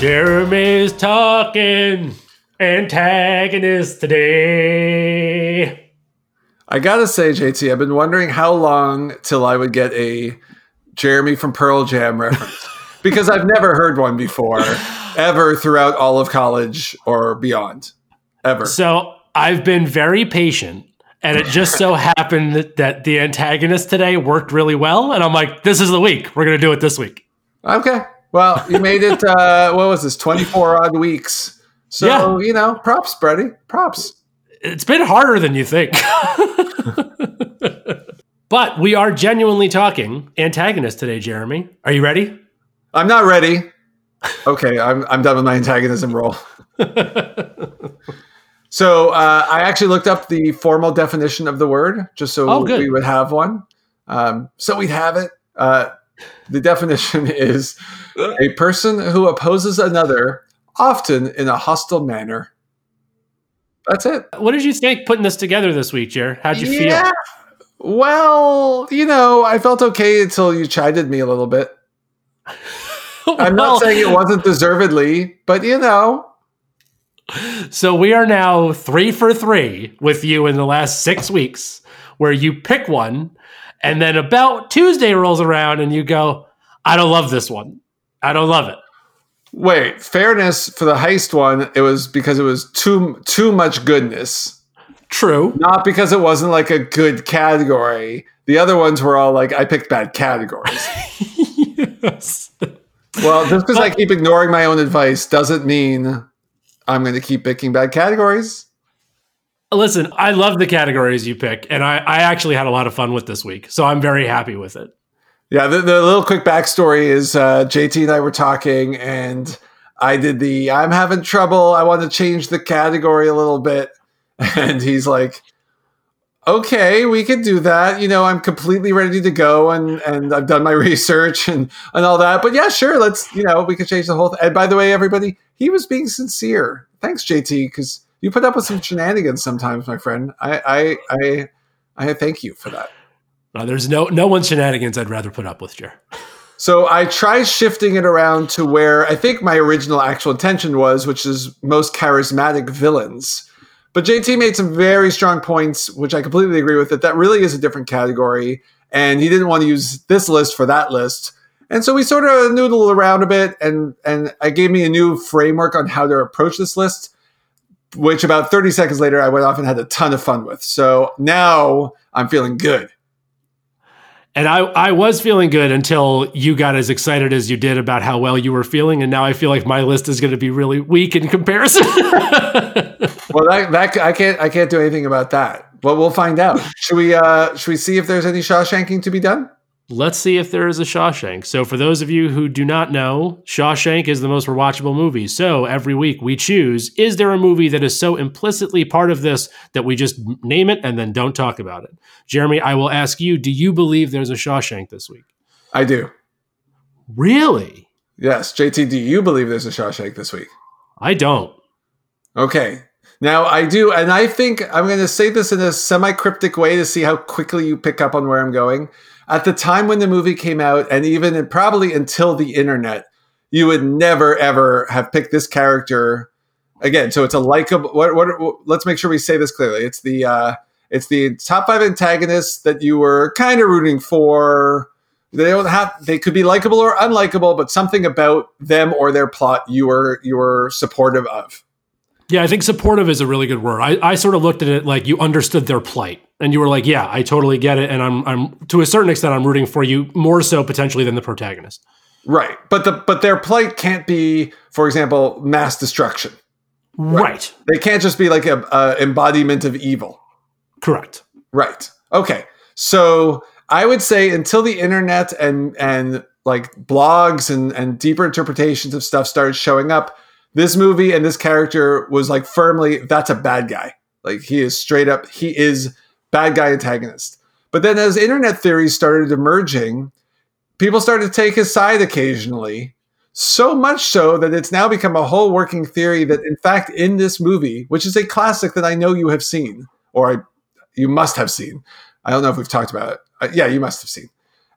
Jeremy's talking antagonist today. I gotta say, JT, I've been wondering how long till I would get a Jeremy from Pearl Jam reference because I've never heard one before, ever throughout all of college or beyond, ever. So I've been very patient, and it just so happened that, that the antagonist today worked really well. And I'm like, this is the week. We're going to do it this week. Okay. Well, you made it, uh, what was this, 24 odd weeks. So, Yeah. you know, props, Brady. Props. It's been harder than you think. but we are genuinely talking antagonist today, Jeremy. Are you ready? I'm not ready. Okay, I'm, I'm done with my antagonism role. so uh, I actually looked up the formal definition of the word just so Oh, we would have one. Um, so we'd have it. Uh, the definition is a person who opposes another, often in a hostile manner. That's it. What did you think putting this together this week, Jer? How'd you Yeah. Well, you know, I felt okay until you chided me a little bit. feel? I'm not saying it wasn't deservedly, but you know, So we are now three for three with you in the last six weeks, where you pick one, and then about Tuesday rolls around and you go, I don't love this one. I don't love it. Wait, fairness for the heist one, it was because it was too too much goodness. True. Not because it wasn't like a good category. The other ones were all like I picked bad categories. yes. well, just because I uh, keep ignoring my own advice doesn't mean I'm going to keep picking bad categories. Listen, I love the categories you pick, and I, I actually had a lot of fun with this week. So I'm very happy with it. Yeah, the, the little quick backstory is uh, JT and I were talking, and I did the I'm having trouble. I want to change the category a little bit. And he's like, okay, we could do that. You know, I'm completely ready to go, and, and I've done my research and, and all that. But yeah, sure, let's, you know, we could change the whole thing. And by the way, everybody, he was being sincere. Thanks, JT, because you put up with some shenanigans sometimes, my friend. I, I, I, I thank you for that. Uh, there's no no one's shenanigans I'd rather put up with, Jer. So I tried shifting it around to where I think my original actual intention was, which is most charismatic villains. But JT made some very strong points, which I completely agree with. That that really is a different category, and he didn't want to use this list for that list. And so we sort of noodled around a bit, and and I gave me a new framework on how to approach this list, which about 30 seconds later I went off and had a ton of fun with. So now I'm feeling good. And I, I was feeling good until you got as excited as you did about how well you were feeling. And now I feel like my list is going to be really weak in comparison. well, that, that I can't I can't do anything about that. Well, we'll find out. Should we uh should we see if there's any Shawshanking to be done? Let's see if there is a Shawshank. So, for those of you who do not know, Shawshank is the most rewatchable movie. So, every week we choose is there a movie that is so implicitly part of this that we just name it and then don't talk about it? Jeremy, I will ask you do you believe there's a Shawshank this week? I do. Really? Yes, JT, do you believe there's a Shawshank this week? I don't. Okay. Now I do, and I think I'm going to say this in a semi cryptic way to see how quickly you pick up on where I'm going. At the time when the movie came out, and even probably until the internet, you would never ever have picked this character again. So it's a likable. What, what? Let's make sure we say this clearly. It's the uh, it's the top five antagonists that you were kind of rooting for. They don't have. They could be likable or unlikable, but something about them or their plot you were you were supportive of. Yeah, I think supportive is a really good word. I, I sort of looked at it like you understood their plight and you were like, yeah, I totally get it. And I'm, I'm to a certain extent, I'm rooting for you more so potentially than the protagonist. Right. But the but their plight can't be, for example, mass destruction. Right. They can't just be like a, a embodiment of evil. Correct. Right. Okay. So I would say until the internet and and like blogs and and deeper interpretations of stuff started showing up, this movie and this character was like firmly that's a bad guy. Like he is straight up he is bad guy antagonist. But then as internet theories started emerging, people started to take his side occasionally. So much so that it's now become a whole working theory that in fact in this movie, which is a classic that I know you have seen or I, you must have seen. I don't know if we've talked about it. Uh, yeah, you must have seen.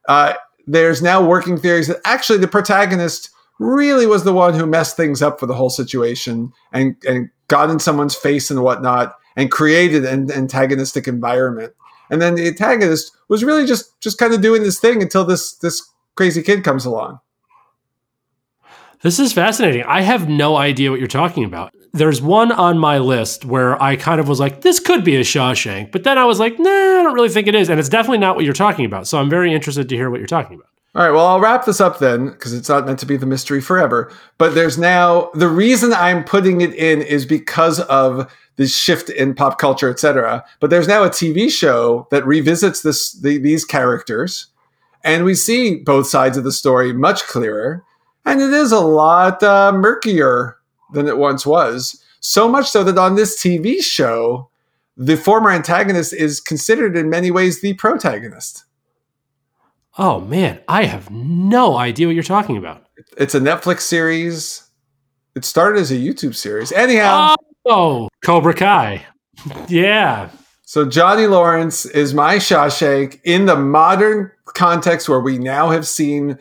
Uh, there's now working theories that actually the protagonist really was the one who messed things up for the whole situation and, and got in someone's face and whatnot and created an antagonistic environment. And then the antagonist was really just just kind of doing this thing until this this crazy kid comes along. This is fascinating. I have no idea what you're talking about. There's one on my list where I kind of was like, this could be a Shawshank, but then I was like, nah, I don't really think it is. And it's definitely not what you're talking about. So I'm very interested to hear what you're talking about. All right, well, I'll wrap this up then because it's not meant to be the mystery forever. But there's now the reason I'm putting it in is because of this shift in pop culture, etc. But there's now a TV show that revisits this the, these characters, and we see both sides of the story much clearer and it is a lot uh, murkier than it once was. So much so that on this TV show, the former antagonist is considered in many ways the protagonist. Oh man, I have no idea what you're talking about. It's a Netflix series. It started as a YouTube series. Anyhow. Oh, Cobra Kai. yeah. So Johnny Lawrence is my Shawshank in the modern context where we now have seen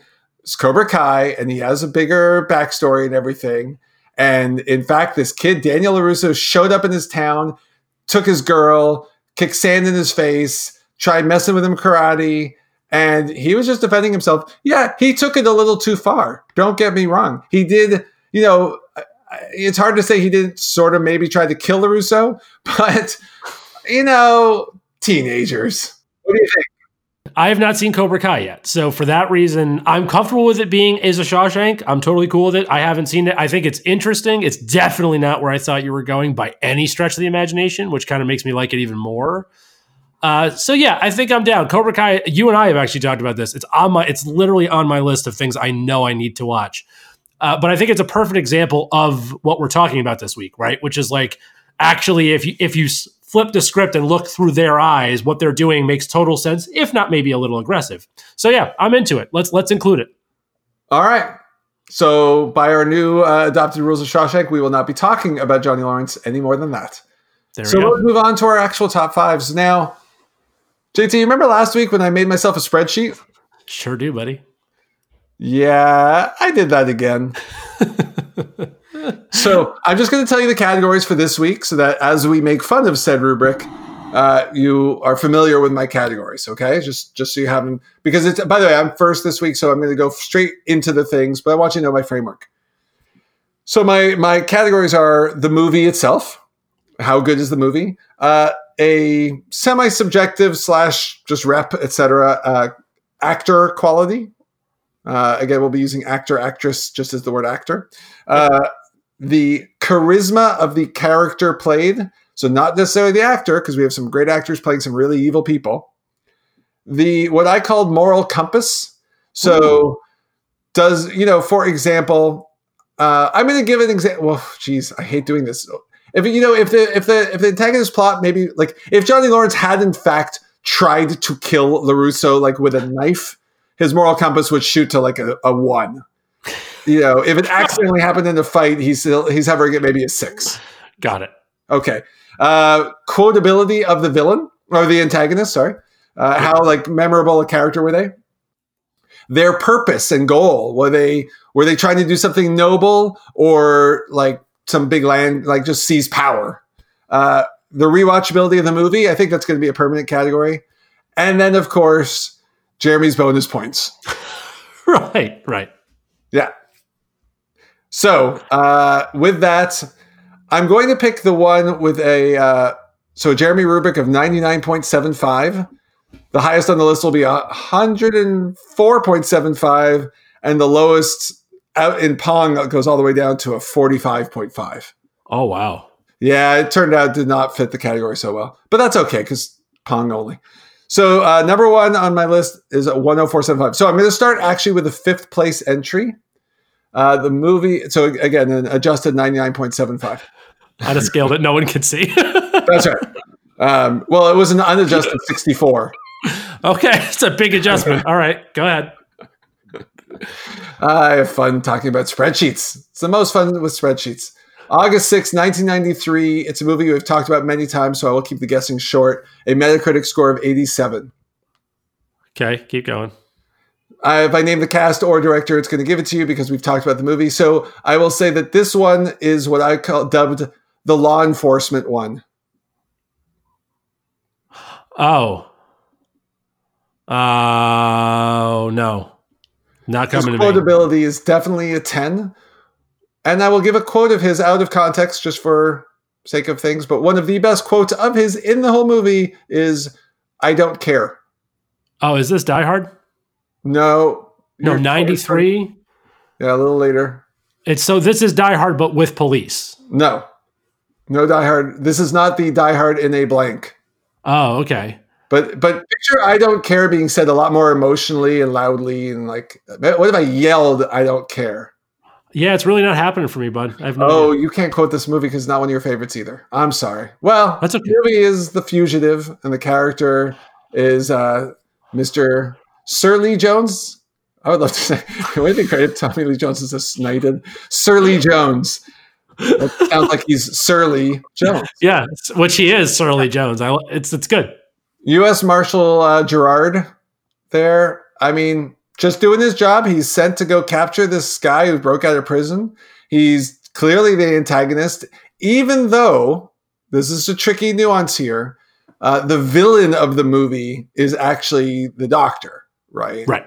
Cobra Kai, and he has a bigger backstory and everything. And in fact, this kid, Daniel LaRusso, showed up in his town, took his girl, kicked sand in his face, tried messing with him karate, and he was just defending himself. Yeah, he took it a little too far. Don't get me wrong. He did, you know, it's hard to say he didn't sort of maybe try to kill LaRusso, but, you know, teenagers. What do you think? I have not seen Cobra Kai yet. So for that reason, I'm comfortable with it being is a Shawshank. I'm totally cool with it. I haven't seen it. I think it's interesting. It's definitely not where I thought you were going by any stretch of the imagination, which kind of makes me like it even more. Uh, so yeah, I think I'm down. Cobra Kai. You and I have actually talked about this. It's on my. It's literally on my list of things I know I need to watch. Uh, but I think it's a perfect example of what we're talking about this week, right? Which is like actually, if you if you flip the script and look through their eyes, what they're doing makes total sense, if not maybe a little aggressive. So yeah, I'm into it. Let's let's include it. All right. So by our new uh, adopted rules of Shawshank, we will not be talking about Johnny Lawrence any more than that. There so let's move on to our actual top fives now. JT, you remember last week when I made myself a spreadsheet? Sure do, buddy. Yeah, I did that again. so I'm just going to tell you the categories for this week so that as we make fun of said rubric, uh, you are familiar with my categories. Okay, just just so you have them because it's. By the way, I'm first this week, so I'm going to go straight into the things, but I want you to know my framework. So my my categories are the movie itself. How good is the movie? Uh, a semi-subjective slash just rep, etc. Uh, actor quality. Uh, again, we'll be using actor, actress just as the word actor. Uh, the charisma of the character played. So not necessarily the actor, because we have some great actors playing some really evil people. The what I called moral compass. So Ooh. does you know, for example, uh, I'm going to give an example. Well, geez, I hate doing this. If you know, if the if the if the antagonist plot maybe like if Johnny Lawrence had in fact tried to kill Larusso like with a knife, his moral compass would shoot to like a, a one you know, if it accidentally happened in the fight, he's still he's ever get maybe a six. Got it. Okay. Uh, quotability of the villain or the antagonist. Sorry. Uh, how like memorable a character were they? Their purpose and goal were they were they trying to do something noble or like some big land like just seize power? Uh, the rewatchability of the movie, I think that's going to be a permanent category. And then, of course, Jeremy's bonus points. right, right. Yeah. So uh, with that, I'm going to pick the one with a uh, so Jeremy rubric of 99.75. The highest on the list will be 104.75, and the lowest out in Pong goes all the way down to a 45.5. Oh wow! Yeah, it turned out did not fit the category so well, but that's okay because Pong only. So uh, number one on my list is 104.75. So I'm going to start actually with the fifth place entry. Uh, the movie, so again, an adjusted 99.75. On a scale that no one can see. That's right. Um, well, it was an unadjusted 64. Okay, it's a big adjustment. All right, go ahead. I have fun talking about spreadsheets. It's the most fun with spreadsheets. August 6, 1993. It's a movie we've talked about many times, so I will keep the guessing short. A Metacritic score of 87. Okay, keep going. I, if I name the cast or director, it's going to give it to you because we've talked about the movie. So I will say that this one is what I call dubbed the law enforcement one. Oh. Oh, no. Not His coming to me. quotability is definitely a 10. And I will give a quote of his out of context just for sake of things. But one of the best quotes of his in the whole movie is I don't care. Oh, is this Die Hard? No. No, 93. Yeah, a little later. It's so this is Die Hard, but with police. No. No Die Hard. This is not the Die Hard in a blank. Oh, okay. But but picture I don't care being said a lot more emotionally and loudly and like what if I yelled I don't care? Yeah, it's really not happening for me, bud. I have no Oh, idea. you can't quote this movie because it's not one of your favorites either. I'm sorry. Well, That's okay. the movie is The Fugitive, and the character is uh, Mr. Sir Lee Jones. I would love to say, would it be great if Tommy Lee Jones is a snited Sir Lee Jones? That sounds like he's Surly Jones. Yeah, which he is, Surly Jones. I it's it's good. U.S. Marshal uh, Gerard there. I mean, just doing his job. He's sent to go capture this guy who broke out of prison. He's clearly the antagonist, even though this is a tricky nuance here. Uh, the villain of the movie is actually the doctor, right? Right.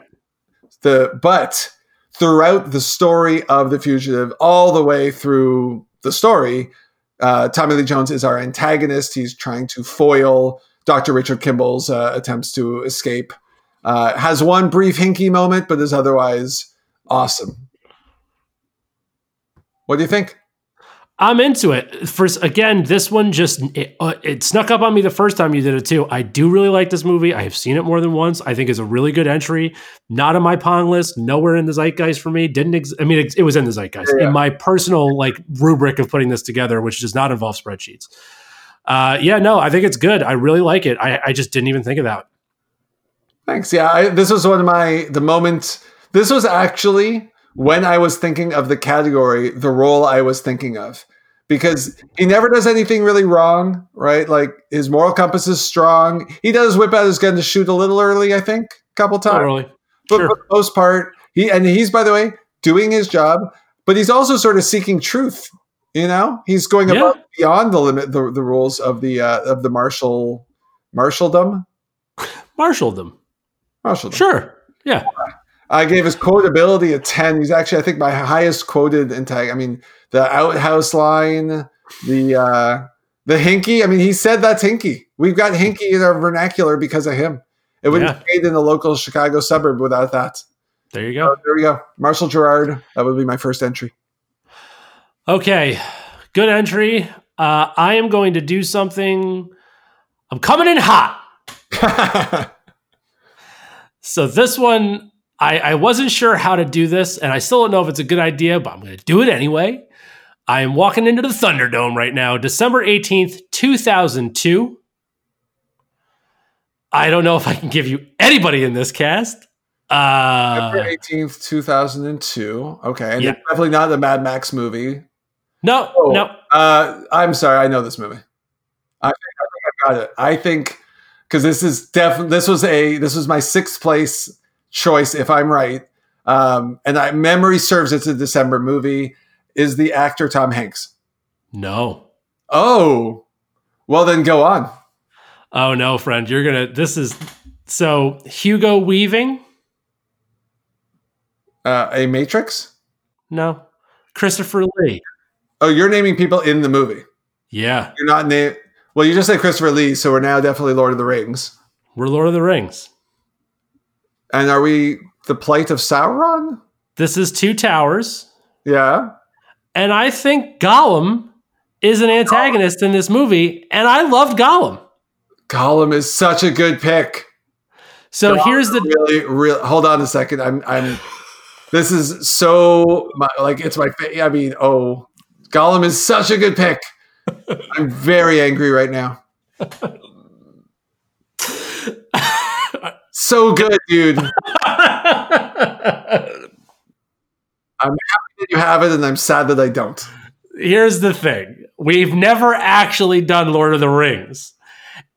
The but throughout the story of the fugitive, all the way through the story, uh, Tommy Lee Jones is our antagonist. He's trying to foil Dr. Richard Kimball's uh, attempts to escape. Uh, has one brief hinky moment, but is otherwise awesome. What do you think? I'm into it. First, again, this one just it, uh, it snuck up on me the first time you did it too. I do really like this movie. I have seen it more than once. I think it's a really good entry. Not on my pong list. Nowhere in the zeitgeist for me. Didn't. Ex- I mean, it, it was in the zeitgeist Yeah. in my personal like rubric of putting this together, which does not involve spreadsheets. Uh, yeah, no, I think it's good. I really like it. I, I just didn't even think of that. Thanks. Yeah, I, this was one of my the moment. This was actually when I was thinking of the category, the role I was thinking of, because he never does anything really wrong, right? Like his moral compass is strong. He does whip out his gun to shoot a little early, I think, a couple times, really. but Sure. for the most part, he and he's by the way doing his job, but he's also sort of seeking truth. You know, he's going Yeah. above beyond the limit, the, the rules of the uh, of the martial marshaldom. Marshalled them. Marshaldom. Sure. Yeah. I gave his quotability a 10. He's actually, I think, my highest quoted in tag. I mean, the outhouse line, the uh the hinky. I mean, he said that's hinky. We've got hinky in our vernacular because of him. It wouldn't Yeah. in the local Chicago suburb without that. There you So go. there we go. Marshal Gerard. That would be my first entry. Okay, good entry. Uh, I am going to do something. I'm coming in hot. So this one, I, I wasn't sure how to do this, and I still don't know if it's a good idea, but I'm going to do it anyway. I am walking into the Thunderdome right now, December 18th, 2002. I don't know if I can give you anybody in this cast. Uh, 18th, 2002. Okay. And Yeah. it's definitely not the Mad Max movie. no, Oh. no. Uh, I'm sorry, I know this movie. I think I, think I got it. I think because this is definitely this was a this was my sixth place choice if I'm right. Um, and I, memory serves it's a December movie. Is the actor Tom Hanks? No. Oh, well then go on. Oh no, friend, you're gonna. This is so Hugo Weaving. Uh, a Matrix. No, Christopher Lee. Oh, you're naming people in the movie. Yeah, You're not name. Well, you just said Christopher Lee, so we're now definitely Lord of the Rings. we're Lord of the Rings. And are we the plight of Sauron? This is Two Towers, Yeah. and I think Gollum is an antagonist in this movie, and I loved Gollum. Gollum is such a good pick. So here's the really, real. Hold on a second. I'm, I'm. This is so my, like it's my. I mean, oh, Gollum is such a good pick. I'm very angry right now. So good, dude. I'm happy that you have it, and I'm sad that I don't. here's the thing: we've never actually done Lord of the Rings,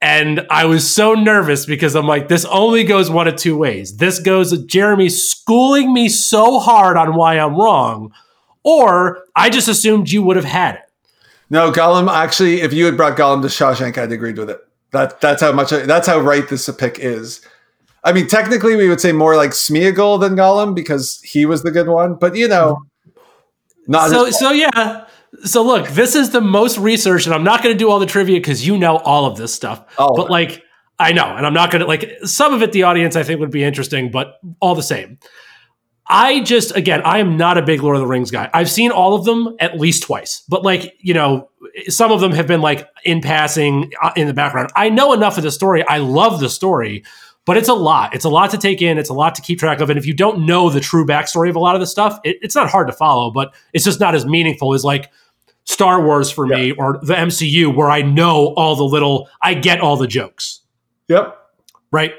And I was so nervous because I'm like, this only goes one of two ways. This goes Jeremy schooling me so hard on why I'm wrong, or I just assumed you would have had it. No, Gollum. Actually, if you had brought Gollum to Shawshank, I'd agreed with it. That that's how much. That's how right this pick is. I mean, technically, we would say more like Smeagol than Gollum because he was the good one. But you know, not so. So yeah. So look, this is the most research, and I'm not going to do all the trivia because you know all of this stuff. Oh, but like, I know, and I'm not going to like some of it. The audience, I think, would be interesting, but all the same. I just, again, I am not a big Lord of the Rings guy. I've seen all of them at least twice, but like, you know, some of them have been like in passing uh, in the background. I know enough of the story. I love the story, but it's a lot. It's a lot to take in. It's a lot to keep track of. And if you don't know the true backstory of a lot of the stuff, it, it's not hard to follow, but it's just not as meaningful as like Star Wars for yeah. me or the MCU, where I know all the little, I get all the jokes. Yep. Right.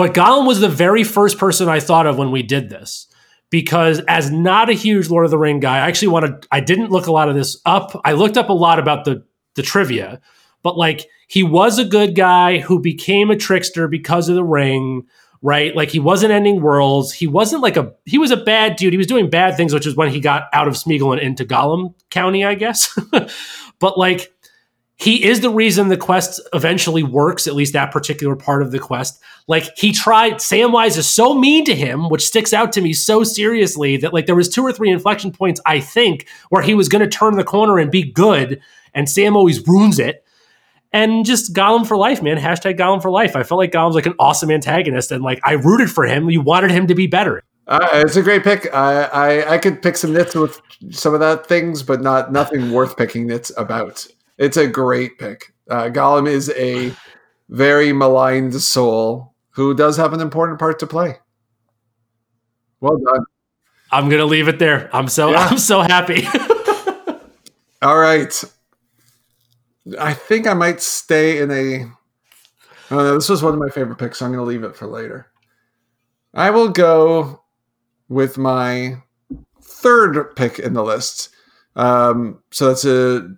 But Gollum was the very first person I thought of when we did this. Because as not a huge Lord of the Ring guy, I actually wanted I didn't look a lot of this up. I looked up a lot about the the trivia, but like he was a good guy who became a trickster because of the ring, right? Like he wasn't ending worlds. He wasn't like a he was a bad dude. He was doing bad things, which is when he got out of Smeagol and into Gollum County, I guess. but like he is the reason the quest eventually works, at least that particular part of the quest. Like he tried, Samwise is so mean to him, which sticks out to me so seriously that like there was two or three inflection points, I think, where he was going to turn the corner and be good, and Sam always ruins it. And just Gollum for life, man. Hashtag Gollum for life. I felt like Gollum's like an awesome antagonist, and like I rooted for him. You wanted him to be better. Uh, it's a great pick. I, I I could pick some nits with some of that things, but not nothing worth picking nits about. It's a great pick. Uh, Gollum is a very maligned soul who does have an important part to play. Well done. I'm gonna leave it there. I'm so yeah. I'm so happy. All right. I think I might stay in a. Oh, no, this was one of my favorite picks, so I'm going to leave it for later. I will go with my third pick in the list. Um, so that's a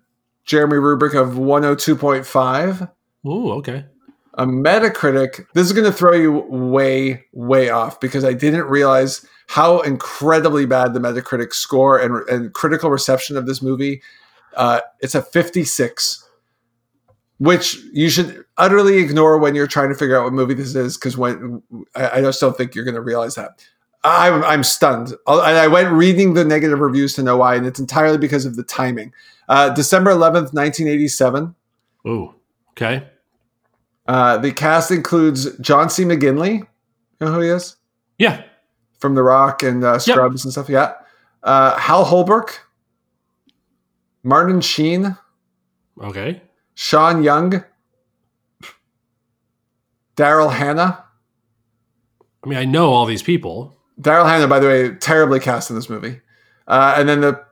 Jeremy rubric of 102.5. Ooh, okay. A Metacritic. This is going to throw you way, way off because I didn't realize how incredibly bad the Metacritic score and, and critical reception of this movie. Uh, it's a 56, which you should utterly ignore when you're trying to figure out what movie this is because when I, I just don't think you're going to realize that. I'm, I'm stunned. I went reading the negative reviews to know why, and it's entirely because of the timing. Uh, December 11th, 1987. Oh, okay. Uh, the cast includes John C. McGinley. You know who he is? Yeah. From The Rock and uh, Scrubs yep. and stuff. Yeah. Uh, Hal Holbrook. Martin Sheen. Okay. Sean Young. Daryl Hannah. I mean, I know all these people. Daryl Hannah, by the way, terribly cast in this movie. Uh, and then the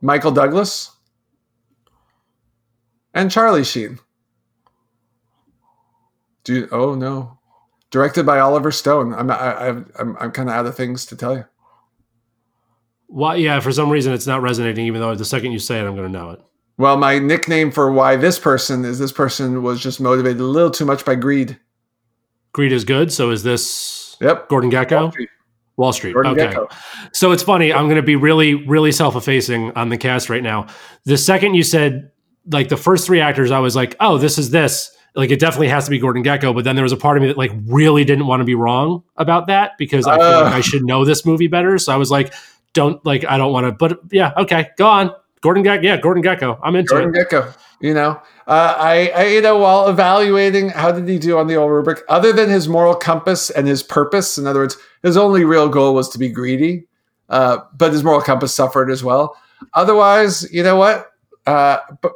Michael Douglas and Charlie Sheen. Do oh no, directed by Oliver Stone. I'm I, I'm I'm, I'm kind of out of things to tell you. Why? Yeah, for some reason it's not resonating. Even though the second you say it, I'm going to know it. Well, my nickname for why this person is this person was just motivated a little too much by greed. Greed is good. So is this? Yep. Gordon Gekko. Wall Street. Gordon okay. Gekko. So it's funny. I'm going to be really, really self-effacing on the cast right now. The second you said like the first three actors, I was like, oh, this is this. Like it definitely has to be Gordon Gekko. But then there was a part of me that like really didn't want to be wrong about that because I uh, feel like I should know this movie better. So I was like, don't like I don't want to. But yeah, okay, go on. Gordon Gekko. Yeah, Gordon Gekko. I'm into it. Gordon it. Gekko. You know, uh, I, I, you know, while evaluating how did he do on the old rubric, other than his moral compass and his purpose, in other words, his only real goal was to be greedy, uh, but his moral compass suffered as well. Otherwise, you know what? Uh, but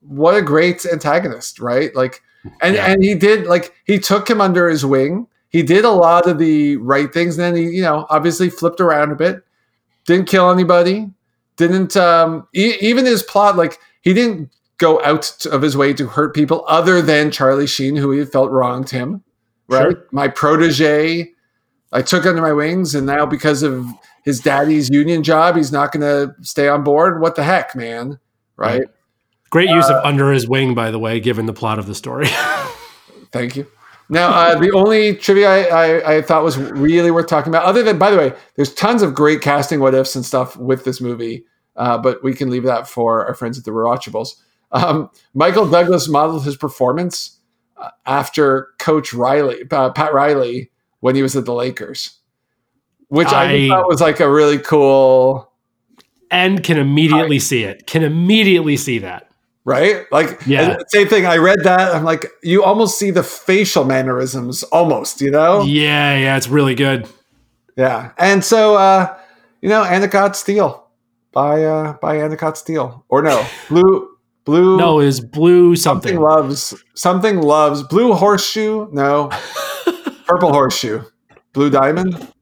what a great antagonist, right? Like, and yeah. and he did like he took him under his wing. He did a lot of the right things. And then he, you know, obviously flipped around a bit. Didn't kill anybody. Didn't um, e- even his plot like he didn't go out of his way to hurt people other than Charlie Sheen, who he felt wronged him. Right, sure. my protege, I took under my wings, and now because of his daddy's union job, he's not going to stay on board. What the heck, man? Right. Great use of under his wing, by the way, given the plot of the story. Thank you. Now, uh, the only trivia I, I, I, thought was really worth talking about, other than, by the way, there's tons of great casting what ifs and stuff with this movie, uh, but we can leave that for our friends at the Rewatchables. Um, Michael Douglas modeled his performance uh, after Coach Riley, uh, Pat Riley, when he was at the Lakers, which I, I thought was like a really cool. And can immediately I, see it. Can immediately see that right? Like, yeah, same thing. I read that. I'm like, you almost see the facial mannerisms, almost, you know? Yeah, yeah, it's really good. Yeah, and so, uh, you know, Anacott Steel by uh by Anacott Steel, or no, blue, blue. No, is blue something. something loves something loves blue horseshoe. No, purple horseshoe, blue diamond,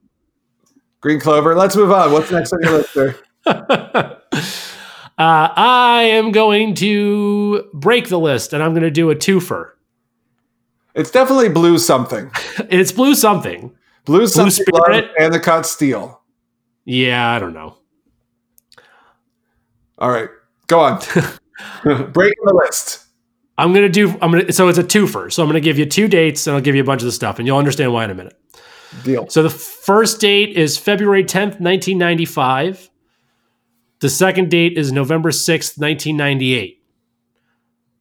green clover. Let's move on. What's next on your list sir? Uh, I am going to break the list and I'm going to do a twofer. It's definitely blue something. it's blue something. Blue, blue something spirit and the cut steel. Yeah, I don't know. All right, go on. Breaking the list. I'm gonna do. I'm gonna. So it's a twofer. So I'm gonna give you two dates, and I'll give you a bunch of the stuff, and you'll understand why in a minute. Deal. So the first date is February 10th, 1995. The second date is November 6th, 1998.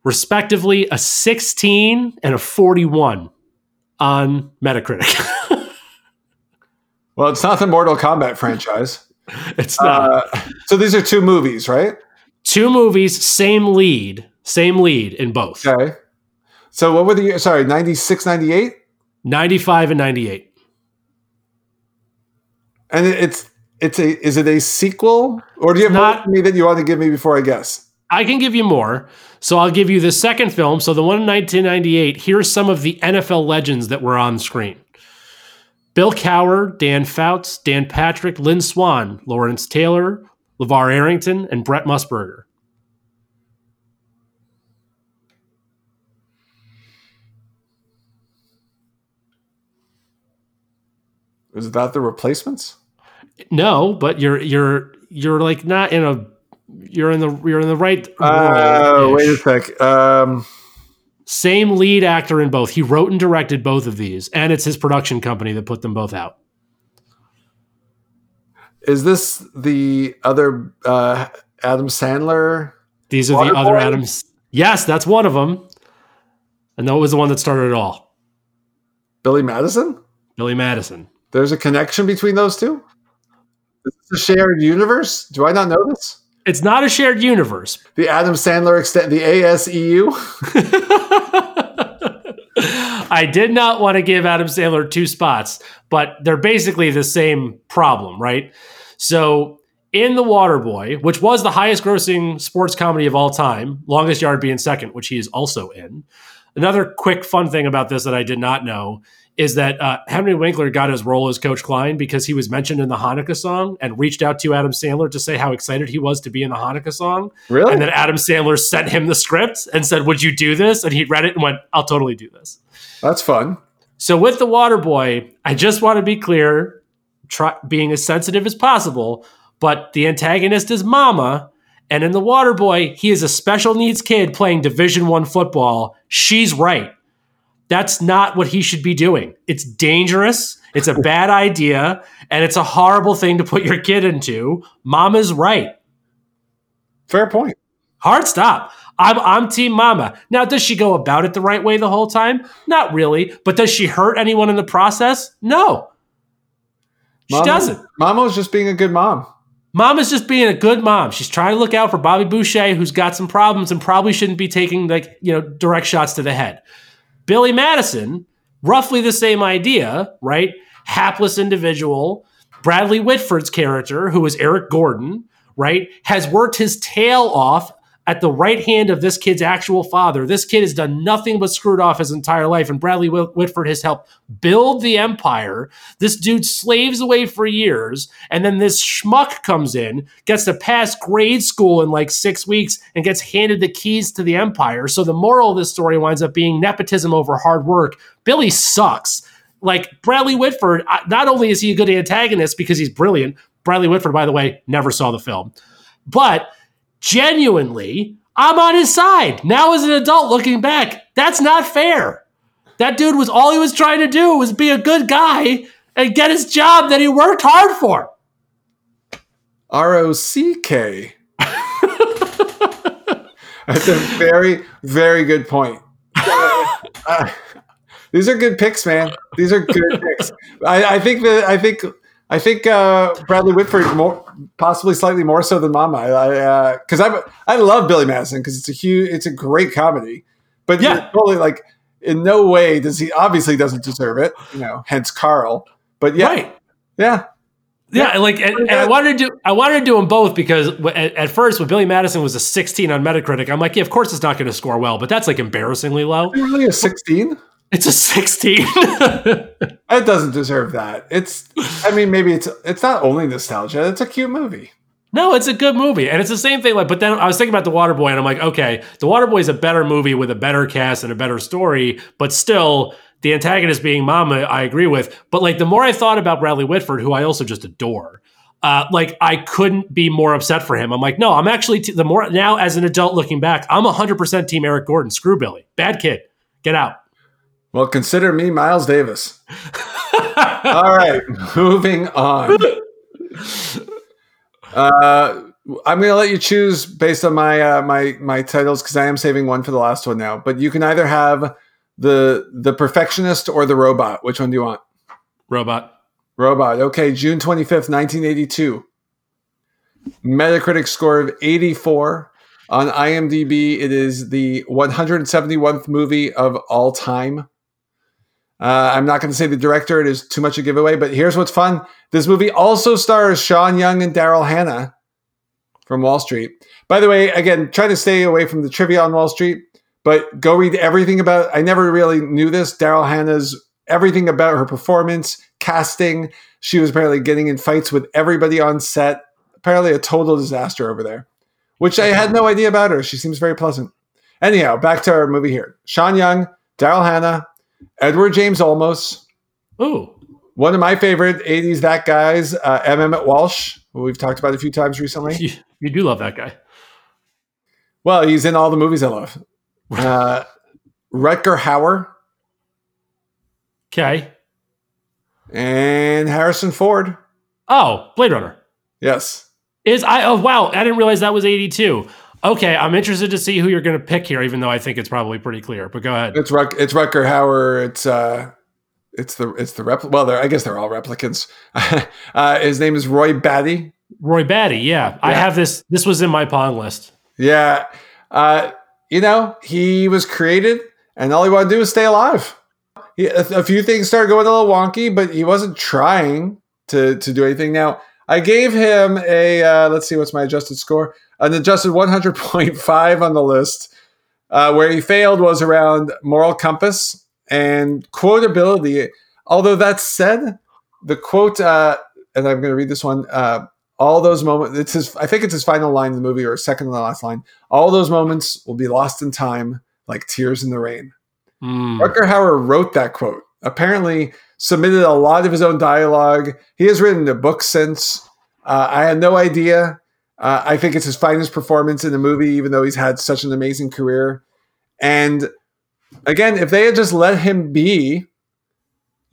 Respectively, a 16 and a 41 on Metacritic. well, it's not the Mortal Kombat franchise. It's not. Uh, so these are two movies, right? Two movies, same lead, same lead in both. Okay. So what were the? Sorry, 96, 98? 95 and 98. And it's it's a is it a sequel or do you have not, more me that you want to give me before I guess? I can give you more. So I'll give you the second film. So the one in 1998. Here's some of the NFL legends that were on screen. Bill Cowher, Dan Fouts, Dan Patrick, Lynn Swann, Lawrence Taylor, LeVar Arrington, and Brent Musburger. Is that the replacements? No, but you're you're you're like not in a you're in the you're in the right. Uh, wait a sec. Um, Same lead actor in both. He wrote and directed both of these, and it's his production company that put them both out. Is this the other uh, Adam Sandler? These are the other Adams. Yes, that's one of them, and that was the one that started it all. Billy Madison. Billy Madison. There's a connection between those two. Is this a shared universe? Do I not know this? It's not a shared universe. The Adam Sandler extent, the ASEU. I did not want to give Adam Sandler two spots, but they're basically the same problem, right? So, in The Waterboy, which was the highest grossing sports comedy of all time, Longest Yard being second, which he is also in. Another quick fun thing about this that I did not know is that uh, Henry Winkler got his role as Coach Klein because he was mentioned in the Hanukkah song and reached out to Adam Sandler to say how excited he was to be in the Hanukkah song. Really? And then Adam Sandler sent him the script and said, Would you do this? And he read it and went, I'll totally do this. That's fun. So with The Water Boy, I just want to be clear, try, being as sensitive as possible, but the antagonist is Mama. And in The Water Boy, he is a special needs kid playing Division One football. She's right that's not what he should be doing. It's dangerous. It's a bad idea. And it's a horrible thing to put your kid into. Mama's right. Fair point. Hard stop. I'm, I'm team mama. Now, does she go about it the right way the whole time? Not really. But does she hurt anyone in the process? No. She doesn't. Mama's just being a good mom. Mama's just being a good mom. She's trying to look out for Bobby Boucher, who's got some problems and probably shouldn't be taking like, you know, direct shots to the head. Billy Madison, roughly the same idea, right? Hapless individual. Bradley Whitford's character, who is Eric Gordon, right, has worked his tail off at the right hand of this kid's actual father. This kid has done nothing but screwed off his entire life, and Bradley Whitford has helped build the empire. This dude slaves away for years, and then this schmuck comes in, gets to pass grade school in like six weeks, and gets handed the keys to the empire. So the moral of this story winds up being nepotism over hard work. Billy sucks. Like Bradley Whitford, not only is he a good antagonist because he's brilliant, Bradley Whitford, by the way, never saw the film, but genuinely, I'm on his side. Now, as an adult looking back, that's not fair. That dude was all he was trying to do was be a good guy and get his job that he worked hard for. R O C K. That's a very, very good point. Uh, these are good picks, man. These are good picks. I, I think that I think I think uh, Bradley Whitford more, possibly slightly more so than Mama. I because I, uh, I I love Billy Madison because it's a huge, it's a great comedy. But yeah, totally like in no way does he obviously doesn't deserve it. You know, hence Carl. But yeah, right. yeah, yeah, like, and, and, I wanted to do, I wanted to do them both because at, at, first, when Billy Madison was a 16 on Metacritic, I'm like, yeah, of course it's not going to score well, but that's like embarrassingly low. Really, a 16? It's a 16. it doesn't deserve that. It's, I mean, maybe it's, it's not only nostalgia. It's a cute movie. No, it's a good movie, and it's the same thing. Like, but then I was thinking about the Waterboy, and I'm like, okay, the Waterboy is a better movie with a better cast and a better story, but still, the antagonist being Mama, I agree with. But like the more I thought about Bradley Whitford, who I also just adore, uh, like I couldn't be more upset for him. I'm like, no, I'm actually t- the more now as an adult looking back, I'm 100% team Eric Gordon. Screw Billy, bad kid, get out. Well, consider me Miles Davis. All right, moving on. Uh, I'm going to let you choose based on my uh, my my titles because I am saving one for the last one now. But you can either have the the perfectionist or the robot which one do you want robot robot okay june 25th 1982 metacritic score of 84 on imdb it is the 171th movie of all time uh, i'm not going to say the director it is too much a giveaway but here's what's fun this movie also stars sean young and daryl hannah from wall street by the way again try to stay away from the trivia on wall street but go read everything about. I never really knew this. Daryl Hannah's everything about her performance, casting. She was apparently getting in fights with everybody on set. Apparently, a total disaster over there, which I had no idea about her. She seems very pleasant. Anyhow, back to our movie here. Sean Young, Daryl Hannah, Edward James Olmos. Ooh. One of my favorite 80s that guys, uh, M. Emmett Walsh, who we've talked about a few times recently. You, you do love that guy. Well, he's in all the movies I love. Uh, Rutger Hauer. Okay. And Harrison Ford. Oh, Blade Runner. Yes. Is I oh wow, I didn't realize that was 82. Okay, I'm interested to see who you're going to pick here, even though I think it's probably pretty clear. But go ahead. It's Ruck, it's Rutger Hauer. It's uh, it's the it's the rep. Well, I guess they're all replicants. uh, his name is Roy Batty. Roy Batty. Yeah. yeah, I have this. This was in my pong list. Yeah. Uh, you know, he was created and all he wanted to do was stay alive. He, a, a, few things started going a little wonky, but he wasn't trying to, to do anything. Now, I gave him a, uh, let's see, what's my adjusted score? An adjusted 100.5 on the list. Uh, where he failed was around moral compass and quotability. Although that said, the quote, uh, and I'm going to read this one uh, all those moments it's his i think it's his final line in the movie or second to the last line all those moments will be lost in time like tears in the rain mm. Rutger Hauer wrote that quote apparently submitted a lot of his own dialogue he has written a book since uh, i had no idea uh, i think it's his finest performance in the movie even though he's had such an amazing career and again if they had just let him be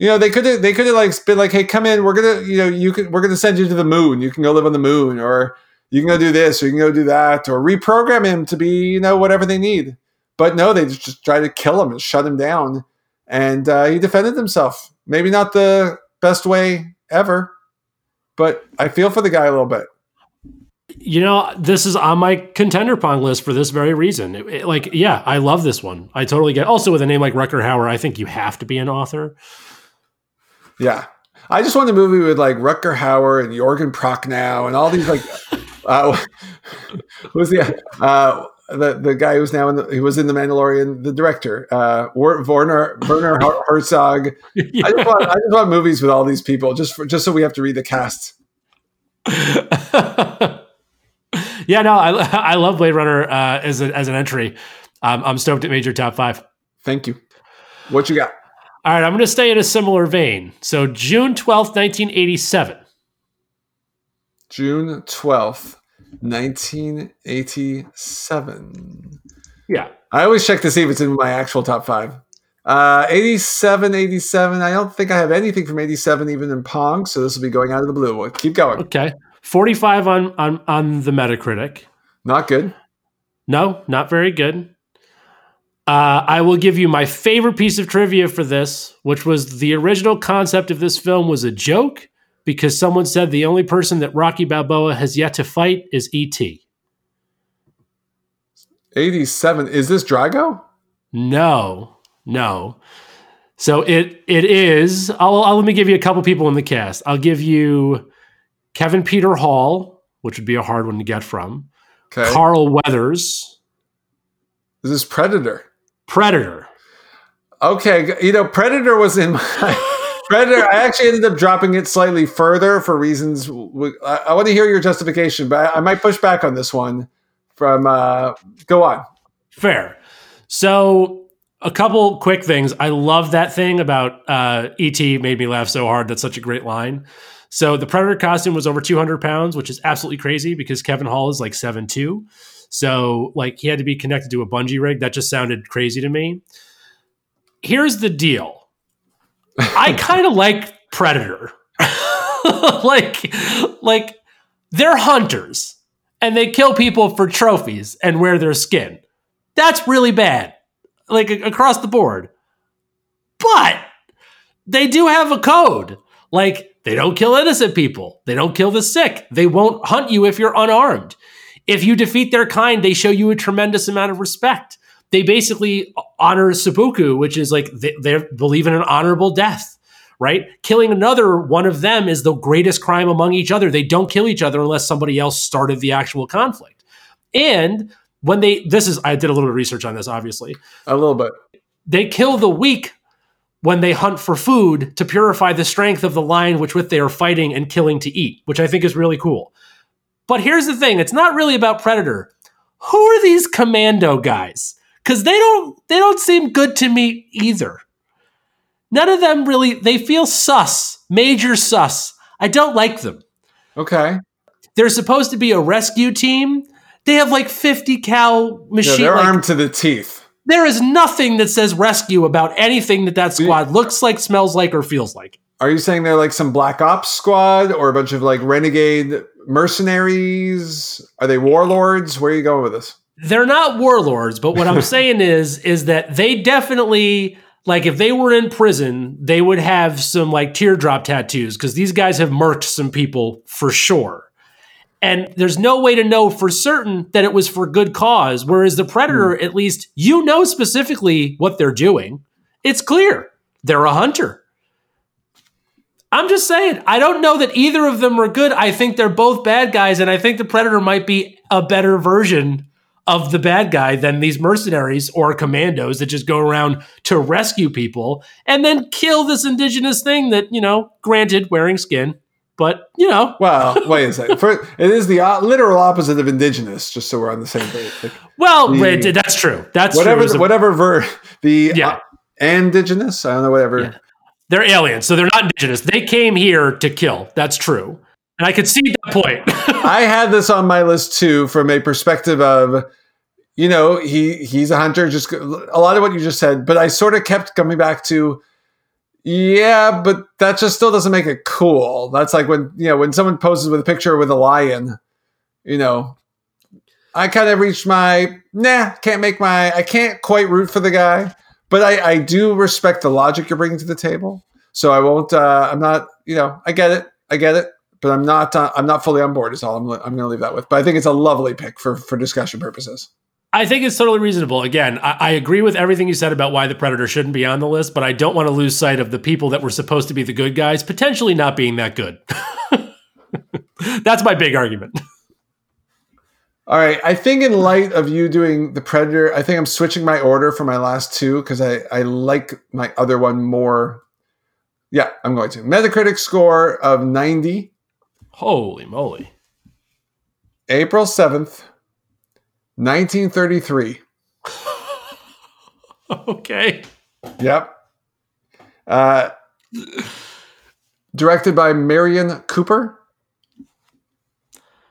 you know, they could have they could have like been like, hey, come in, we're gonna, you know, you can we're gonna send you to the moon. You can go live on the moon, or you can go do this, or you can go do that, or reprogram him to be, you know, whatever they need. But no, they just try to kill him and shut him down. And uh, he defended himself. Maybe not the best way ever, but I feel for the guy a little bit. You know, this is on my contender pong list for this very reason. It, it, like, yeah, I love this one. I totally get. Also, with a name like Rutger Hauer, I think you have to be an author. Yeah. I just want a movie with like Rutger Hauer and Jürgen Prochnow and all these like uh was the uh the the guy who's now in the he was in the Mandalorian, the director, uh Werner Werner Herzog. yeah. I just want I just want movies with all these people just for just so we have to read the cast. Yeah, no, I I love Blade Runner uh, as a, as an entry. Um, I'm stoked it made your top five. Thank you. What you got? All right, I'm going to stay in a similar vein. So, June 12th, 1987. June 12th, 1987. Yeah. I always check to see if it's in my actual top five. Uh, 87, 87. I don't think I have anything from 87 even in Pong, so this will be going out of the blue. Keep going. Okay. 45 on on on the Metacritic. Not good. No, not very good. Uh, I will give you my favorite piece of trivia for this, which was the original concept of this film was a joke because someone said the only person that Rocky Balboa has yet to fight is E.T. 87. Is this Drago? No, no. So it it is. I'll, I'll let me give you a couple people in the cast. I'll give you Kevin Peter Hall, which would be a hard one to get from. Okay. Carl Weathers, This Is Predator? Predator. Okay, you know, Predator was in my Predator. I actually ended up dropping it slightly further for reasons. w- I, I want to hear your justification, but I, I might push back on this one. From uh, go on. Fair. So a couple quick things. I love that thing about uh, ET made me laugh so hard. That's such a great line. So the Predator costume was over 200 pounds, which is absolutely crazy because Kevin Hall is like seven two. So like he had to be connected to a bungee rig. That just sounded crazy to me. Here's the deal. I kind of like Predator. like like they're hunters and they kill people for trophies and wear their skin. That's really bad, like across the board. But they do have a code. Like they don't kill innocent people, they don't kill the sick, they won't hunt you if you're unarmed. If you defeat their kind, they show you a tremendous amount of respect. They basically honor seppuku, which is like they, they believe in an honorable death right? Killing another one of them is the greatest crime among each other. They don't kill each other unless somebody else started the actual conflict. And when they, this is, I did a little bit of research on this, obviously. A little bit. They kill the weak when they hunt for food to purify the strength of the lion which with they are fighting and killing to eat, which I think is really cool. But here's the thing, it's not really about Predator. Who are these commando guys? Cuz they don't they don't seem good to me either. None of them really they feel sus, major sus. I don't like them. Okay. They're supposed to be a rescue team. They have like 50 cal machine. Yeah, they're like, armed to the teeth. There is nothing that says rescue about anything that that squad looks like, smells like, or feels like. Are you saying they're like some black ops squad or a bunch of like renegade mercenaries? Are they warlords? Where are you going with this? They're not warlords, but what I'm saying is, is that they definitely like if they were in prison, they would have some like teardrop tattoos because these guys have murked some people for sure. And there's no way to know for certain that it was for good cause. Whereas the predator, hmm. at least you know specifically what they're doing. It's clear they're a hunter. I'm just saying, I don't know that either of them are good. I think they're both bad guys, and I think the Predator might be a better version of the bad guy than these mercenaries or commandos that just go around to rescue people and then kill this indigenous thing that, you know, granted, wearing skin, but, you know, Well, wait a second. For, it is the literal opposite of indigenous, just so we're on the same page. Like, well, The- wait, that's true. That's whatever, true. A- whatever ver the Yeah. uh, indigenous. I don't know. Whatever. Yeah. They're aliens, so they're not indigenous. They came here to kill. That's true. And I could see that point. I had this on my list too, from a perspective of, you know, he he's a hunter. Just a lot of what you just said, but I sort of kept coming back to, yeah, but that just still doesn't make it cool. That's like when you know when someone poses with a picture with a lion, you know. I kind of reached my nah. Can't make my. I can't quite root for the guy, but I I do respect the logic you're bringing to the table. So I won't. Uh, I'm not. You know, I get it. I get it but I'm not uh, I'm not fully on board. Is all I'm, I'm going to leave that with. But I think it's a lovely pick for for discussion purposes. I think it's totally reasonable. Again, I, I agree with everything you said about why the Predator shouldn't be on the list, but I don't want to lose sight of the people that were supposed to be the good guys potentially not being that good. That's my big argument. All right, I think in light of you doing the Predator, I think I'm switching my order for my last two because I I like my other one more. Yeah, I'm going to Metacritic score of 90, Holy moly. April 7th, 1933. Okay. Yep. Uh, directed by Merian Cooper.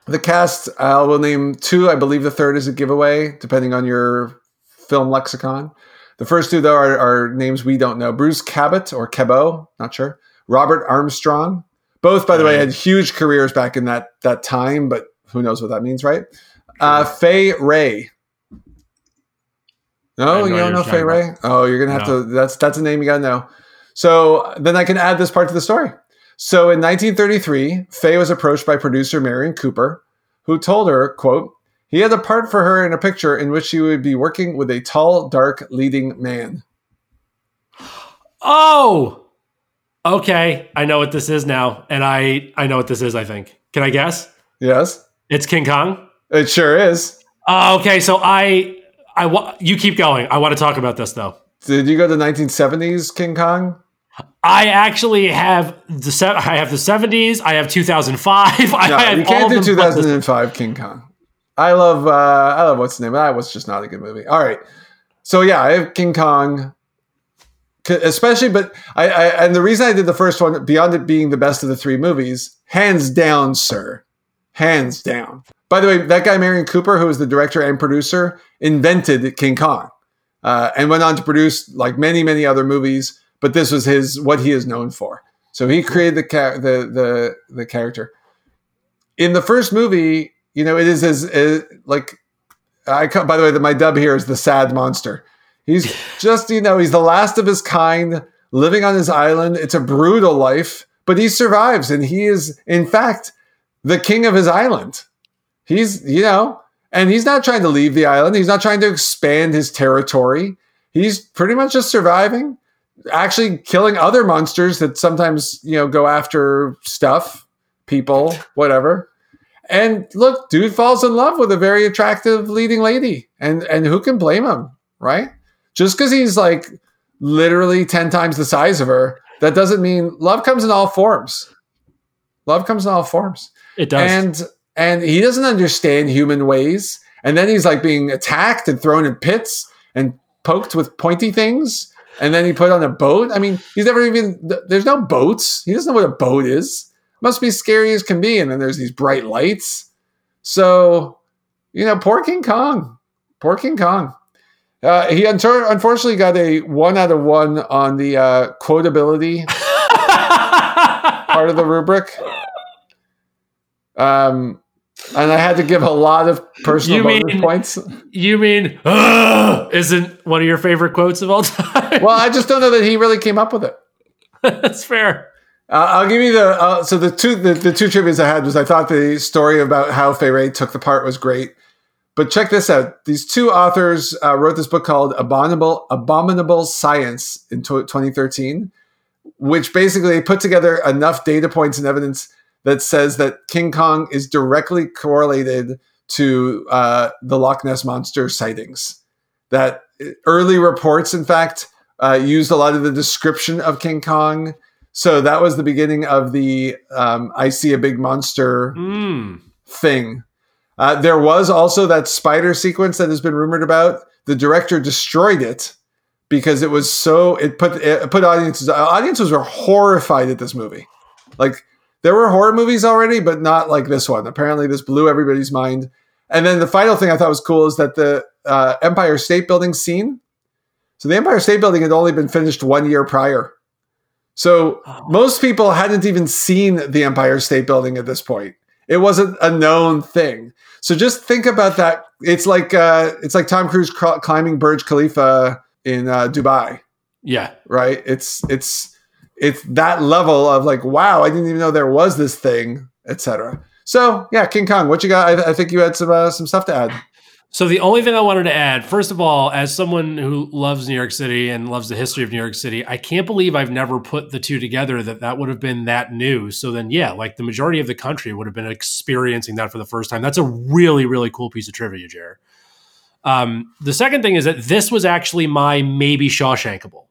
The cast, I will name two. I believe the third is a giveaway, depending on your film lexicon. The first two, though, are, are names we don't know Bruce Cabot or Cabot, not sure. Robert Armstrong. Both, by the way, had huge careers back in that, that time, but who knows what that means, right? Uh, Fay Wray. No, you don't know Fay Wray? talking Oh, you're gonna have No. to. That's that's a name you gotta know. So then I can add this part to the story. So in 1933, Fay was approached by producer Merian Cooper, who told her, "quote He had a part for her in a picture in which she would be working with a tall, dark, leading man." Oh, okay. I know what this is now, and I I know what this is. I think. Can I guess? Yes, It's King Kong. It sure is. Oh, okay. So I I wa- you keep going. I want to talk about this though. Did you go to 1970s King Kong? I actually have the se- I have the seventies. I have two thousand five. I No, have you can't do them but 2005 King Kong. I love uh I love what's the name. That was just not a good movie. All right. So yeah, I have King Kong. Especially, but I, I and the reason I did the first one, beyond it being the best of the three movies, hands down, sir, hands down. By the way, that guy Merian Cooper, who was the director and producer, invented King Kong, uh, and went on to produce like many, many other movies. But this was his what he is known for. So he created the ca- the the the character. In the first movie, you know, it is as, as like I by the way, that my dub here is the sad monster. He's just, you know, he's the last of his kind, living on his island. It's a brutal life, but he survives, and he is, in fact, the king of his island. He's, you know, and he's not trying to leave the island. He's not trying to expand his territory. He's pretty much just surviving, actually killing other monsters that sometimes, you know, go after stuff, people, whatever. And look, dude falls in love with a very attractive leading lady. And and who can blame him, right? Just because he's like literally 10 times the size of her, that doesn't mean love comes in all forms. Love comes in all forms. It does. And and he doesn't understand human ways. And then he's like being attacked and thrown in pits and poked with pointy things. And then he put on a boat. I mean, he's never even there's no boats. He doesn't know what a boat is. Must be scary as can be. And then there's these bright lights. So, you know, poor King Kong. Poor King Kong. Uh, he unfor- unfortunately got a one out of one on the uh, quotability part of the rubric. Um, and I had to give a lot of personal You mean- points. you mean isn't one of your favorite quotes of all time? Well, I just don't know that he really came up with it. That's fair. Uh, I'll give you the uh, so the two the, the two trivias I had was I thought the story about how Fay Wray took the part was great, but check this out. These two authors uh, wrote this book called Abominable Abominable Science in tw 2013, which basically put together enough data points and evidence that says that King Kong is directly correlated to uh, the Loch Ness monster sightings. That early reports, in fact, uh, used a lot of the description of King Kong. So that was the beginning of the um, I see a big monster Mm. thing. Uh, there was also that spider sequence that has been rumored about. The director destroyed it because it was so it put it put audiences audiences were horrified at this movie. Like there were horror movies already, but not like this one. Apparently, this blew everybody's mind. And then the final thing I thought was cool is that the uh, Empire State Building scene. So the Empire State Building had only been finished one year prior. So most people hadn't even seen the Empire State Building at this point. It wasn't a known thing. So just think about that. It's like uh, it's like Tom Cruise cr- climbing Burj Khalifa in uh, Dubai, Yeah. right? It's it's it's that level of like, wow, I didn't even know there was this thing, etc. So yeah, King Kong, what you got? I, I think you had some uh, some stuff to add. So the only thing I wanted to add, first of all, as someone who loves New York City and loves the history of New York City, I can't believe I've never put the two together that that would have been that new. So then, yeah, like the majority of the country would have been experiencing that for the first time. That's a really, really cool piece of trivia, Jared. Um, the second thing is that this was actually my maybe Shawshankable.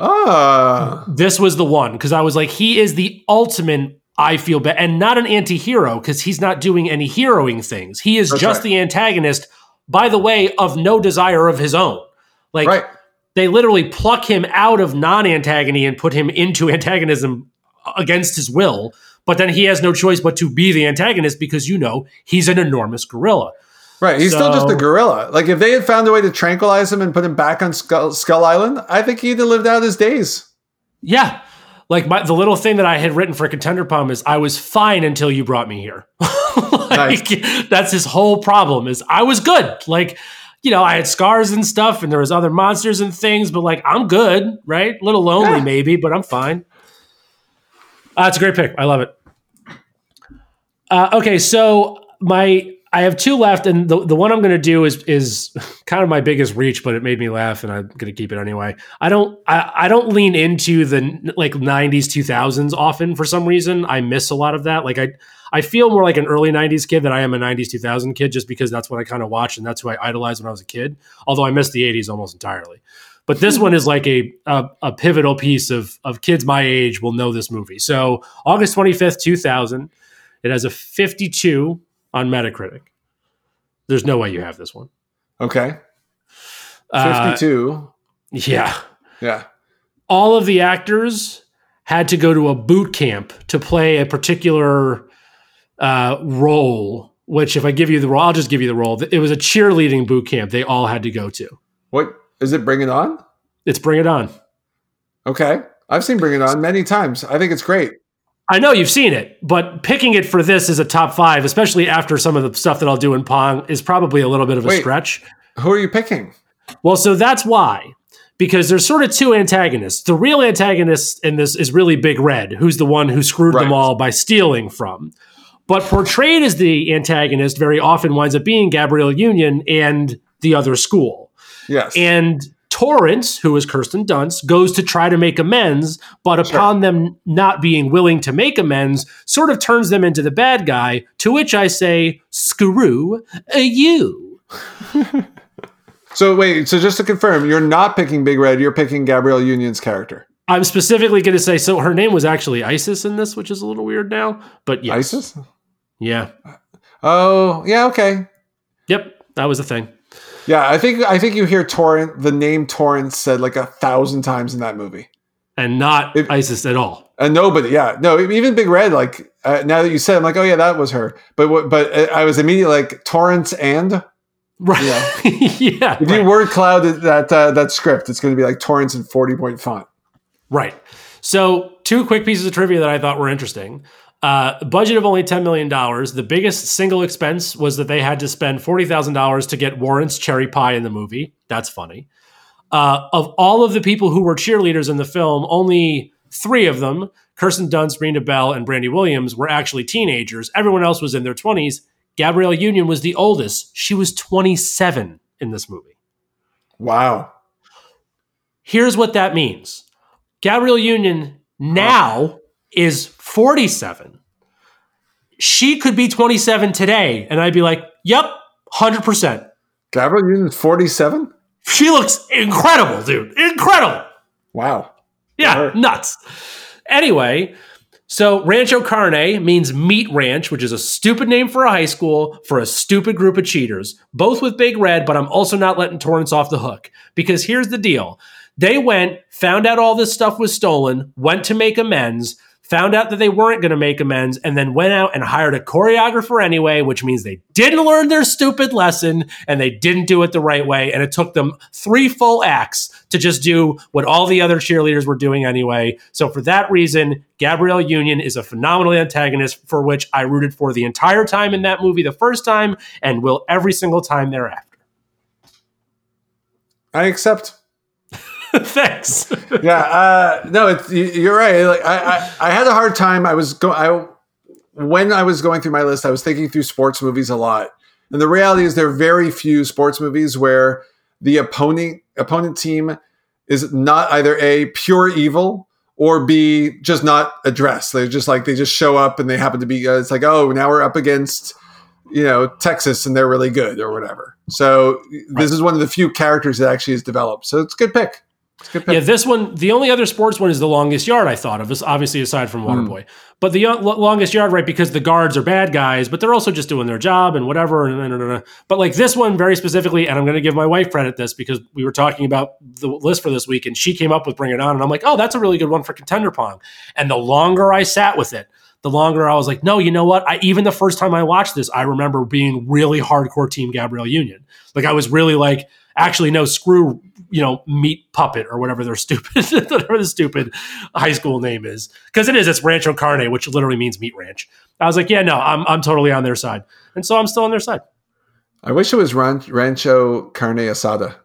Ah, This was the one because I was like, he is the ultimate. I feel bad, and not an anti-hero because he's not doing any heroing things. He is That's just right. the antagonist, by the way, of no desire of his own. Like right. they literally pluck him out of non-antagony and put him into antagonism against his will. but then he has no choice but to be the antagonist because you know he's an enormous gorilla. Right. He's still just a gorilla. Like if they had found a way to tranquilize him and put him back on Skull, Skull Island, I think he'd have lived out his days. Yeah. Like my, the little thing that I had written for Contender Pong is I was fine until you brought me here. like that's his whole problem is I was good. Like, you know, I had scars and stuff and there was other monsters and things, but like I'm good, right? A little lonely Yeah. maybe, but I'm fine. Uh, it's a great pick. I love it. Uh, okay, so my I have two left, and the, the one I'm going to do is is kind of my biggest reach, but it made me laugh, and I'm going to keep it anyway. I don't I, I don't lean into the like 90s 2000s often for some reason. I miss a lot of that. Like I I feel more like an early 90s kid than I am a 90s 2000 kid, just because that's what I kind of watched and that's who I idolized when I was a kid. Although I miss the 80s almost entirely. But this one is like a, a a pivotal piece of of kids my age will know this movie. So August 25th 2000. It has a 52 on Metacritic. There's no way you have this one. Okay. Uh, 52. yeah. yeah. All of the actors had to go to a boot camp to play a particular uh, role, which, if I give you the role, I'll just give you the role. It was a cheerleading boot camp they all had to go to. What is it Bring It On? It's Bring It On. Okay. I've seen Bring It On many times. I think it's great. I know you've seen it, but picking it for this as a top five, especially after some of the stuff that I'll do in Pong, is probably a little bit of a Wait. stretch. Who are you picking? Well, so that's why. Because there's sort of two antagonists. The real antagonist in this is really Big Red, who's the one who screwed them all by stealing from. But portrayed as the antagonist very often winds up being Gabrielle Union and the other school. Yes. And Torrance, who is Kirsten Dunst, goes to try to make amends, but upon them not being willing to make amends, sort of turns them into the bad guy. To which I say, screw you. so wait, so just to confirm, you're not picking Big Red, you're picking Gabrielle Union's character. I'm specifically going to say so. Her name was actually Isis in this, which is a little weird now. But yes, ISIS? yeah, Oh, yeah, okay. yep, that was a thing. Yeah, I think I think you hear Torrent the name Torrance said like a thousand times in that movie. And not It- Isis at all. And nobody, yeah, no, even Big Red. Like uh, now that you said, I'm like, oh yeah, that was her. But what? But uh, I was immediately like Torrance and Right? Yeah, if right. you word cloud that uh, that script, it's going to be like Torrance in 40 point font. Right. So, two quick pieces of trivia that I thought were interesting. Uh, budget of only $10 million. The biggest single expense was that they had to spend $40,000 to get Warrant's cherry pie in the movie. That's funny. Uh, of all of the people who were cheerleaders in the film, only three of them, Kirsten Dunst, Rini Bell, and Brandi Williams, were actually teenagers. Everyone else was in their 20s. Gabrielle Union was the oldest. She was 27 in this movie. Wow. Here's what that means Gabrielle Union now is 47. She could be 27 today, and I'd be like, yep, 100%. Gabrielle Union's 47. She looks incredible, dude. Incredible. Wow. Yeah, nuts. Anyway, so Rancho Carne means meat ranch, which is a stupid name for a high school for a stupid group of cheaters, both with Big Red, but I'm also not letting Torrance off the hook. Because here's the deal they went, found out all this stuff was stolen, went to make amends, found out that they weren't going to make amends, and then went out and hired a choreographer anyway, which means they didn't learn their stupid lesson and they didn't do it the right way. And it took them three full acts to just do what all the other cheerleaders were doing anyway. So for that reason, Gabrielle Union is a phenomenal antagonist for which I rooted for the entire time in that movie the first time and will every single time thereafter. I accept. Thanks. yeah, uh, no, it's you- you're right. Like I, I, I had a hard time. I was going. I when I was going through my list, I was thinking through sports movies a lot, and the reality is there are very few sports movies where the opponent opponent team is not either a pure evil or b just not addressed. They're just like they just show up and they happen to be. Uh, it's like oh now we're up against you know Texas and they're really good or whatever. So this is one of the few characters that actually is developed. So it's a good pick. It's a good pick. Yeah, this one, the only other sports one is the longest yard I thought of, is obviously aside from Waterboy. But the uh, lo- longest yard, right, because the guards are bad guys, but they're also just doing their job and whatever. And, and, and, and- But like this one very specifically, and I'm going to give my wife credit this because we were talking about the list for this week and she came up with Bring It On. And I'm like, oh, that's a really good one for Contender Pong. And the longer I sat with it, the longer I was like, no, you know what? I even the first time I watched this, I remember being really hardcore Team Gabrielle Union. Like I was really like, actually, no, screw, you know, Meat Puppet or whatever their stupid, whatever the stupid high school name is, because it is. It's Rancho Carne, which literally means meat ranch. I was like, yeah, no, I'm I'm totally on their side, and so I'm still on their side. I wish it was Ran- Rancho Carne Asada.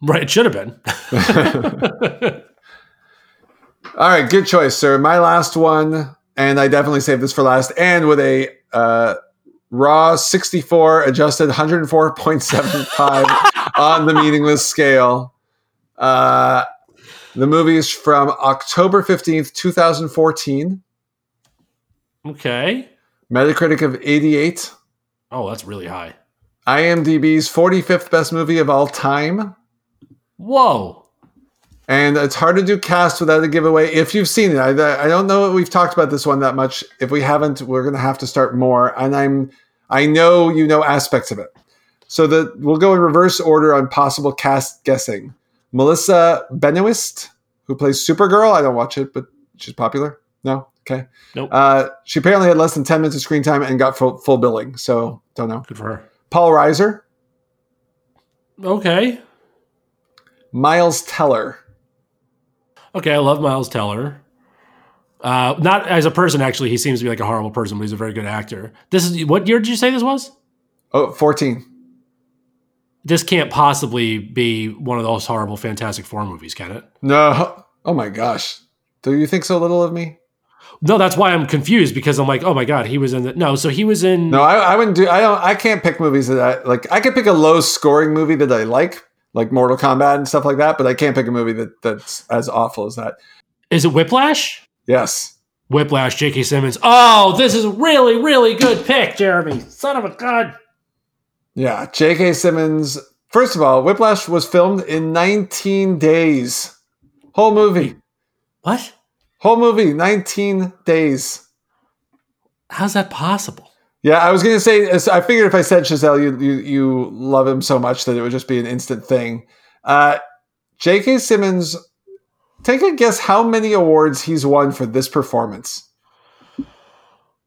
Right, it should have been. All right, good choice, sir. My last one, and I definitely saved this for last, and with a uh, raw 64 adjusted 104.75 on the meaningless scale. Uh, the movie is from October 15th, 2014. Okay. Metacritic of 88. Oh, that's really high. IMDb's 45th best movie of all time. Whoa. And it's hard to do cast without a giveaway if you've seen it. I, I don't know we've talked about this one that much. If we haven't, we're going to have to start more. And I'm I know you know aspects of it. So the we'll go in reverse order on possible cast guessing. Melissa Benoist, who plays Supergirl. I don't watch it, but she's popular. No, okay. Nope. Uh, she apparently had less than ten minutes of screen time and got full, full billing. So don't know. Good for her. Paul Reiser, Okay. Miles Teller. Okay, I love Miles Teller. Uh, not as a person, actually. He seems to be like a horrible person, but he's a very good actor. This is what year did you say this was? Oh, 14. This can't possibly be one of those horrible Fantastic Four movies, can it? No. Oh my gosh. Do you think so little of me? No, that's why I'm confused because I'm like, oh my god, he was in the no. So he was in. No, I, I wouldn't do. I don't. I can't pick movies that I like. I could pick a low scoring movie that I like, like Mortal Kombat and stuff like that. But I can't pick a movie that that's as awful as that. Is it Whiplash? Yes. Whiplash, J.K. Simmons. Oh, this is a really, really good pick, Jeremy. Son of a god. Yeah. J.K. Simmons. First of all, Whiplash was filmed in 19 days. Whole movie. What? Whole movie, 19 days. How's that possible? Yeah, I was gonna say. I figured if I said Chazelle, you you, you love him so much that it would just be an instant thing. Uh, J.K. Simmons, take a guess how many awards he's won for this performance.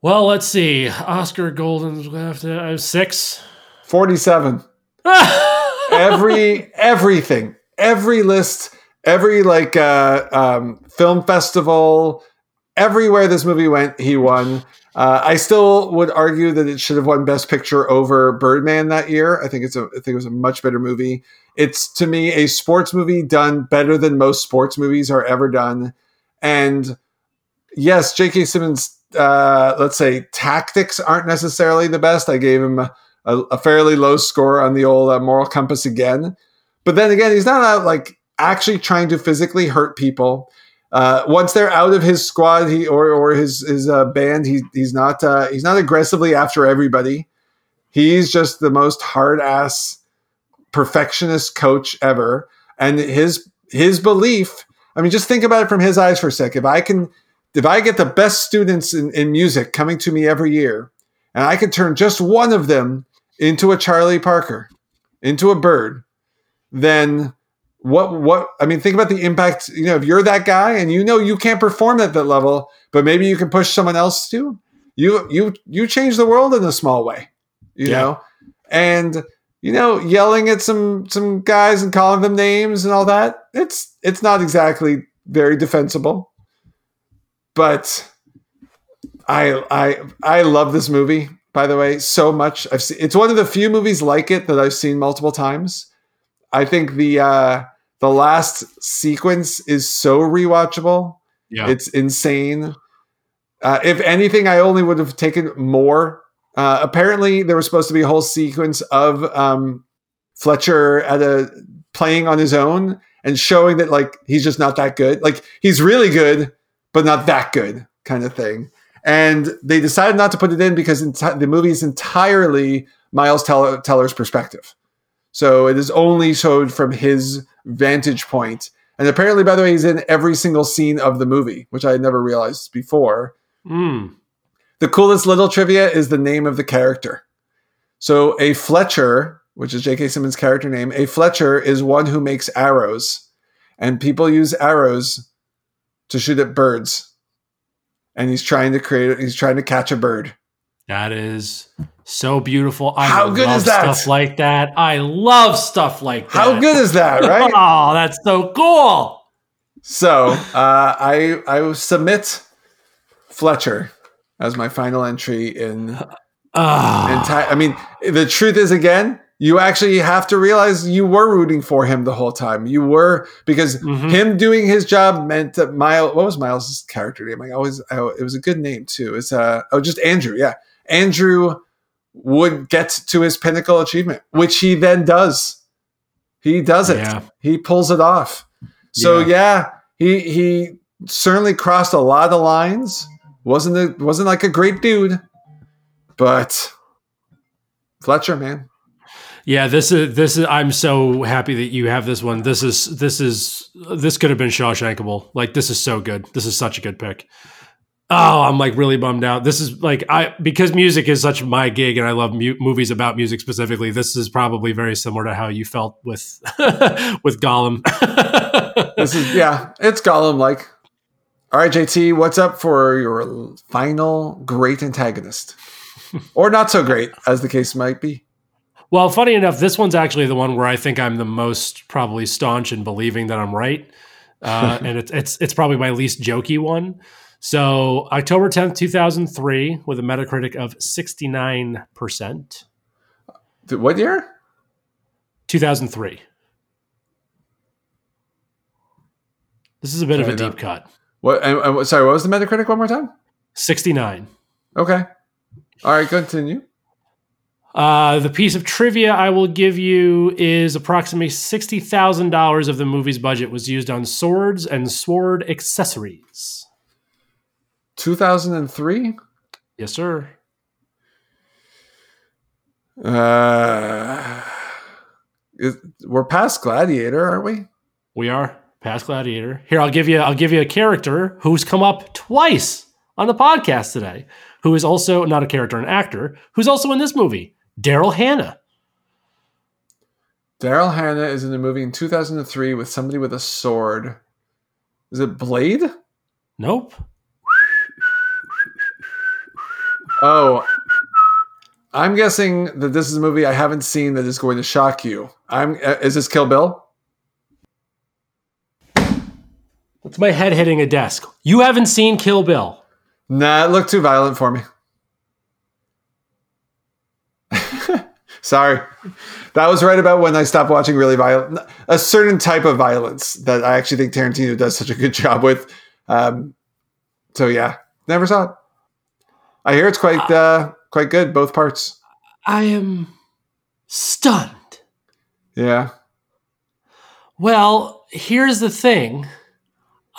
Well, let's see. Oscar Golden's after uh, six. Forty-seven. every everything, every list, every like uh, um, film festival, everywhere this movie went, he won. Uh, I still would argue that it should have won Best Picture over Birdman that year. I think it's a, I think it was a much better movie. It's to me a sports movie done better than most sports movies are ever done. And yes, J.K. Simmons, uh, let's say tactics aren't necessarily the best. I gave him a, a fairly low score on the old uh, moral compass again. But then again, he's not out like actually trying to physically hurt people. Uh, once they're out of his squad, he or or his his uh, band, he he's not uh, he's not aggressively after everybody. He's just the most hard ass perfectionist coach ever, and his his belief. I mean, just think about it from his eyes for a sec. If I can, if I get the best students in, in music coming to me every year, and I can turn just one of them into a Charlie Parker, into a bird, then what what I mean, think about the impact. You know, if you're that guy and you know you can't perform at that level, but maybe you can push someone else to. You you you change the world in a small way, you Yeah. know, and you know, yelling at some some guys and calling them names and all that. It's it's not exactly very defensible, but I I I love this movie. By the way, so much. I've seen. It's one of the few movies like it that I've seen multiple times. I think the uh, the last sequence is so rewatchable. Yeah. It's insane. Uh, if anything, I only would have taken more. Uh, apparently, there was supposed to be a whole sequence of um, Fletcher at a playing on his own and showing that like he's just not that good. Like he's really good, but not that good, kind of thing. And they decided not to put it in because enti- the movie is entirely Miles Teller- Teller's perspective. So it is only showed from his vantage point. And apparently, by the way, he's in every single scene of the movie, which I had never realized before. Mm. The coolest little trivia is the name of the character. So a Fletcher, which is J.K. Simmons' character name, a Fletcher is one who makes arrows, and people use arrows to shoot at birds. And he's trying to create. He's trying to catch a bird. That is so beautiful. I How good love is that? Stuff like that. I love stuff like that. How good is that, right? Oh, that's so cool. so uh, I I will submit Fletcher as my final entry in Ah, enti- I mean, the truth is, again, you actually have to realize you were rooting for him the whole time. You were because Mhm. him doing his job meant that Miles. What was Miles' character name? I always. I, it was a good name too. It's uh oh, just Andrew. Yeah, Andrew would get to his pinnacle achievement, which he then does. He does it. Yeah. He pulls it off. So Yeah. yeah, he he certainly crossed a lot of lines. wasn't a, wasn't like a great dude, but Fletcher, man. Yeah, this is this is. I'm so happy that you have this one. This is this is this could have been Shawshankable. Like this is so good. This is such a good pick. Oh, I'm like really bummed out. This is like I because music is such my gig, and I love mu- movies about music specifically. This is probably very similar to how you felt with with Gollum. This is yeah, it's Gollum like. All right, JT, what's up for your final great antagonist, or not so great, as the case might be? Well, funny enough, this one's actually the one where I think I'm the most probably staunch in believing that I'm right, uh, and it's it's it's probably my least jokey one. So October 10th, 2003, with a Metacritic of 69 percent. What year? 2003. This is a bit of a Sorry, no. deep cut. What? And what- sorry, what was the Metacritic one more time? 69. Okay. All right, continue. Uh, the piece of trivia I will give you is approximately sixty thousand dollars of the movie's budget was used on swords and sword accessories. 2003. Yes, sir. Uh, is, we're past Gladiator, aren't we? We are past Gladiator. Here, I'll give you. I'll give you a character who's come up twice on the podcast today, who is also not a character, an actor, who's also in this movie. Daryl Hannah. Daryl Hannah is in a movie in 2003 with somebody with a sword. Is it Blade? Nope. Oh, I'm guessing that this is a movie I haven't seen that is going to shock you. I'm. Uh, is this Kill Bill? That's my head hitting a desk. You haven't seen Kill Bill. Nah, it looked too violent for me. Sorry. That was right about when I stopped watching really violent, a certain type of violence that I actually think Tarantino does such a good job with. Um, so yeah, never saw it. I hear it's quite uh, quite good, both parts. I am stunned. Yeah. Well, here's the thing.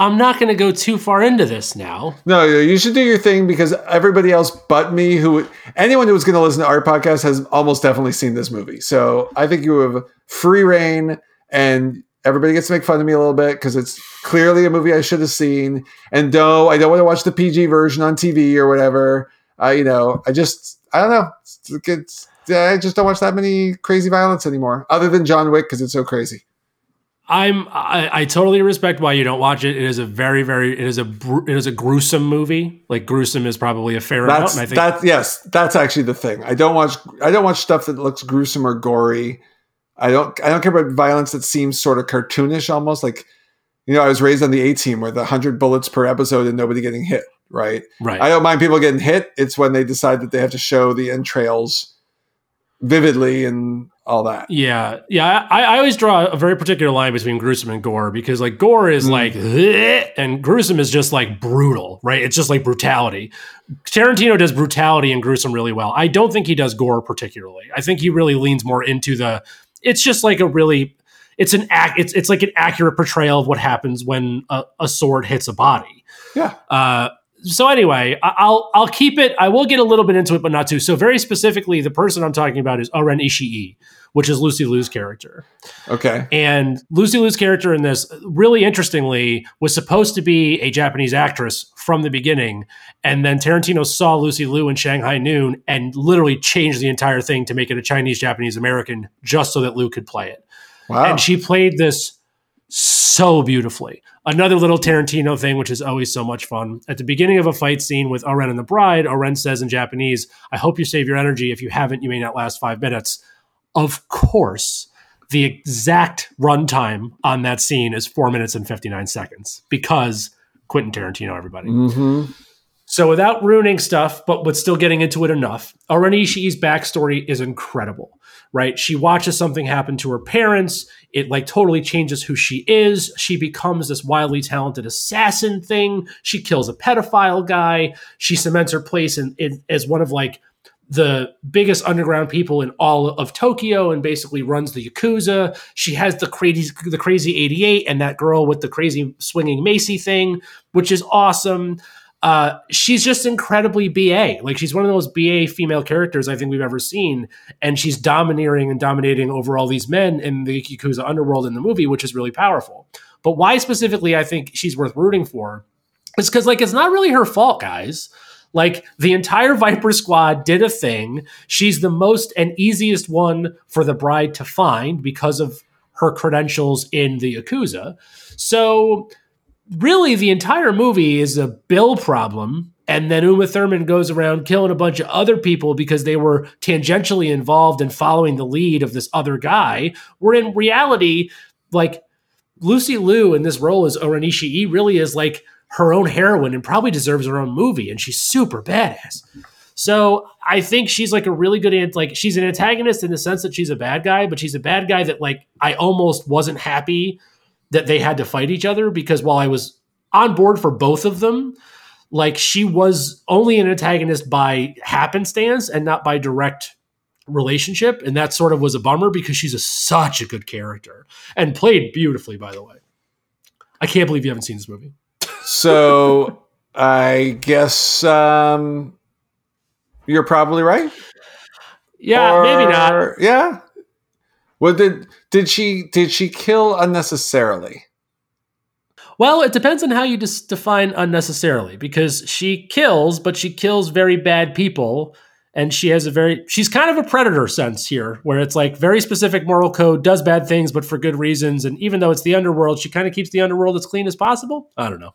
I'm not going to go too far into this now. No, you should do your thing because everybody else but me, who anyone who's going to listen to our podcast, has almost definitely seen this movie. So I think you have free reign, and everybody gets to make fun of me a little bit because it's clearly a movie I should have seen. And no, I don't want to watch the PG version on TV or whatever. Uh, you know, I just I don't know. It's, it's, I just don't watch that many crazy violence anymore, other than John Wick because it's so crazy. I'm I, I totally respect why you don't watch it. It is a very very it is a it is a gruesome movie. Like gruesome is probably a fair amount. That's And I think that. Yes, that's actually the thing. I don't watch. I don't watch stuff that looks gruesome or gory. I don't. I don't care about violence that seems sort of cartoonish, almost like you know. I was raised on the A team where the hundred bullets per episode and nobody getting hit. Right. right. I don't mind people getting hit. It's when they decide that they have to show the entrails vividly and all that. Yeah, yeah. I, I always draw a very particular line between gruesome and gore because like gore is Mm. like and gruesome is just like brutal, right? It's just like brutality. Tarantino does brutality and gruesome really well. I don't think he does gore particularly. I think he really leans more into the. It's just like a really. It's an act. It's it's like an accurate portrayal of what happens when a, a sword hits a body. Yeah. Uh, so anyway, I'll I'll keep it. I will get a little bit into it, but not too. So very specifically, the person I'm talking about is O-Ren Ishii, which is Lucy Liu's character. Okay. And Lucy Liu's character in this, really interestingly, was supposed to be a Japanese actress from the beginning. And then Tarantino saw Lucy Liu in Shanghai Noon and literally changed the entire thing to make it a Chinese Japanese American just so that Liu could play it. Wow. And she played this so beautifully. Another little Tarantino thing, which is always so much fun. At the beginning of a fight scene with O-Ren and the bride, O-Ren says in Japanese, I hope you save your energy. If you haven't, you may not last five minutes. Of course, the exact runtime on that scene is four minutes and 59 seconds because Quentin Tarantino, everybody. Mm-hmm. So without ruining stuff, but with still getting into it enough, O-Ren Ishii's backstory is incredible, right? She watches something happen to her parents. It like totally changes who she is. She becomes this wildly talented assassin thing. She kills a pedophile guy. She cements her place in, in as one of like the biggest underground people in all of Tokyo and basically runs the yakuza. She has the crazy the crazy 88 and that girl with the crazy swinging Macy thing, which is awesome. Uh, she's just incredibly BA. Like she's one of those BA female characters I think we've ever seen, and she's domineering and dominating over all these men in the yakuza underworld in the movie, which is really powerful. But why specifically I think she's worth rooting for is because like it's not really her fault, guys. Like the entire Viper squad did a thing. She's the most and easiest one for the bride to find because of her credentials in the Yakuza. So really the entire movie is a Bill problem. And then Uma Thurman goes around killing a bunch of other people because they were tangentially involved in following the lead of this other guy. Where in reality, like Lucy Liu in this role as O-Ren Ishii really is like her own heroine and probably deserves her own movie. And she's super badass. So I think she's like a really good like she's an antagonist in the sense that she's a bad guy, but she's a bad guy that like I almost wasn't happy that they had to fight each other because while I was on board for both of them, like she was only an antagonist by happenstance and not by direct relationship and that sort of was a bummer because she's a, such a good character and played beautifully by the way i can't believe you haven't seen this movie so i guess um you're probably right yeah or, maybe not yeah well did did she did she kill unnecessarily well, it depends on how you dis- define unnecessarily because she kills, but she kills very bad people. And she has a very, she's kind of a predator sense here, where it's like very specific moral code, does bad things, but for good reasons. And even though it's the underworld, she kind of keeps the underworld as clean as possible. I don't know.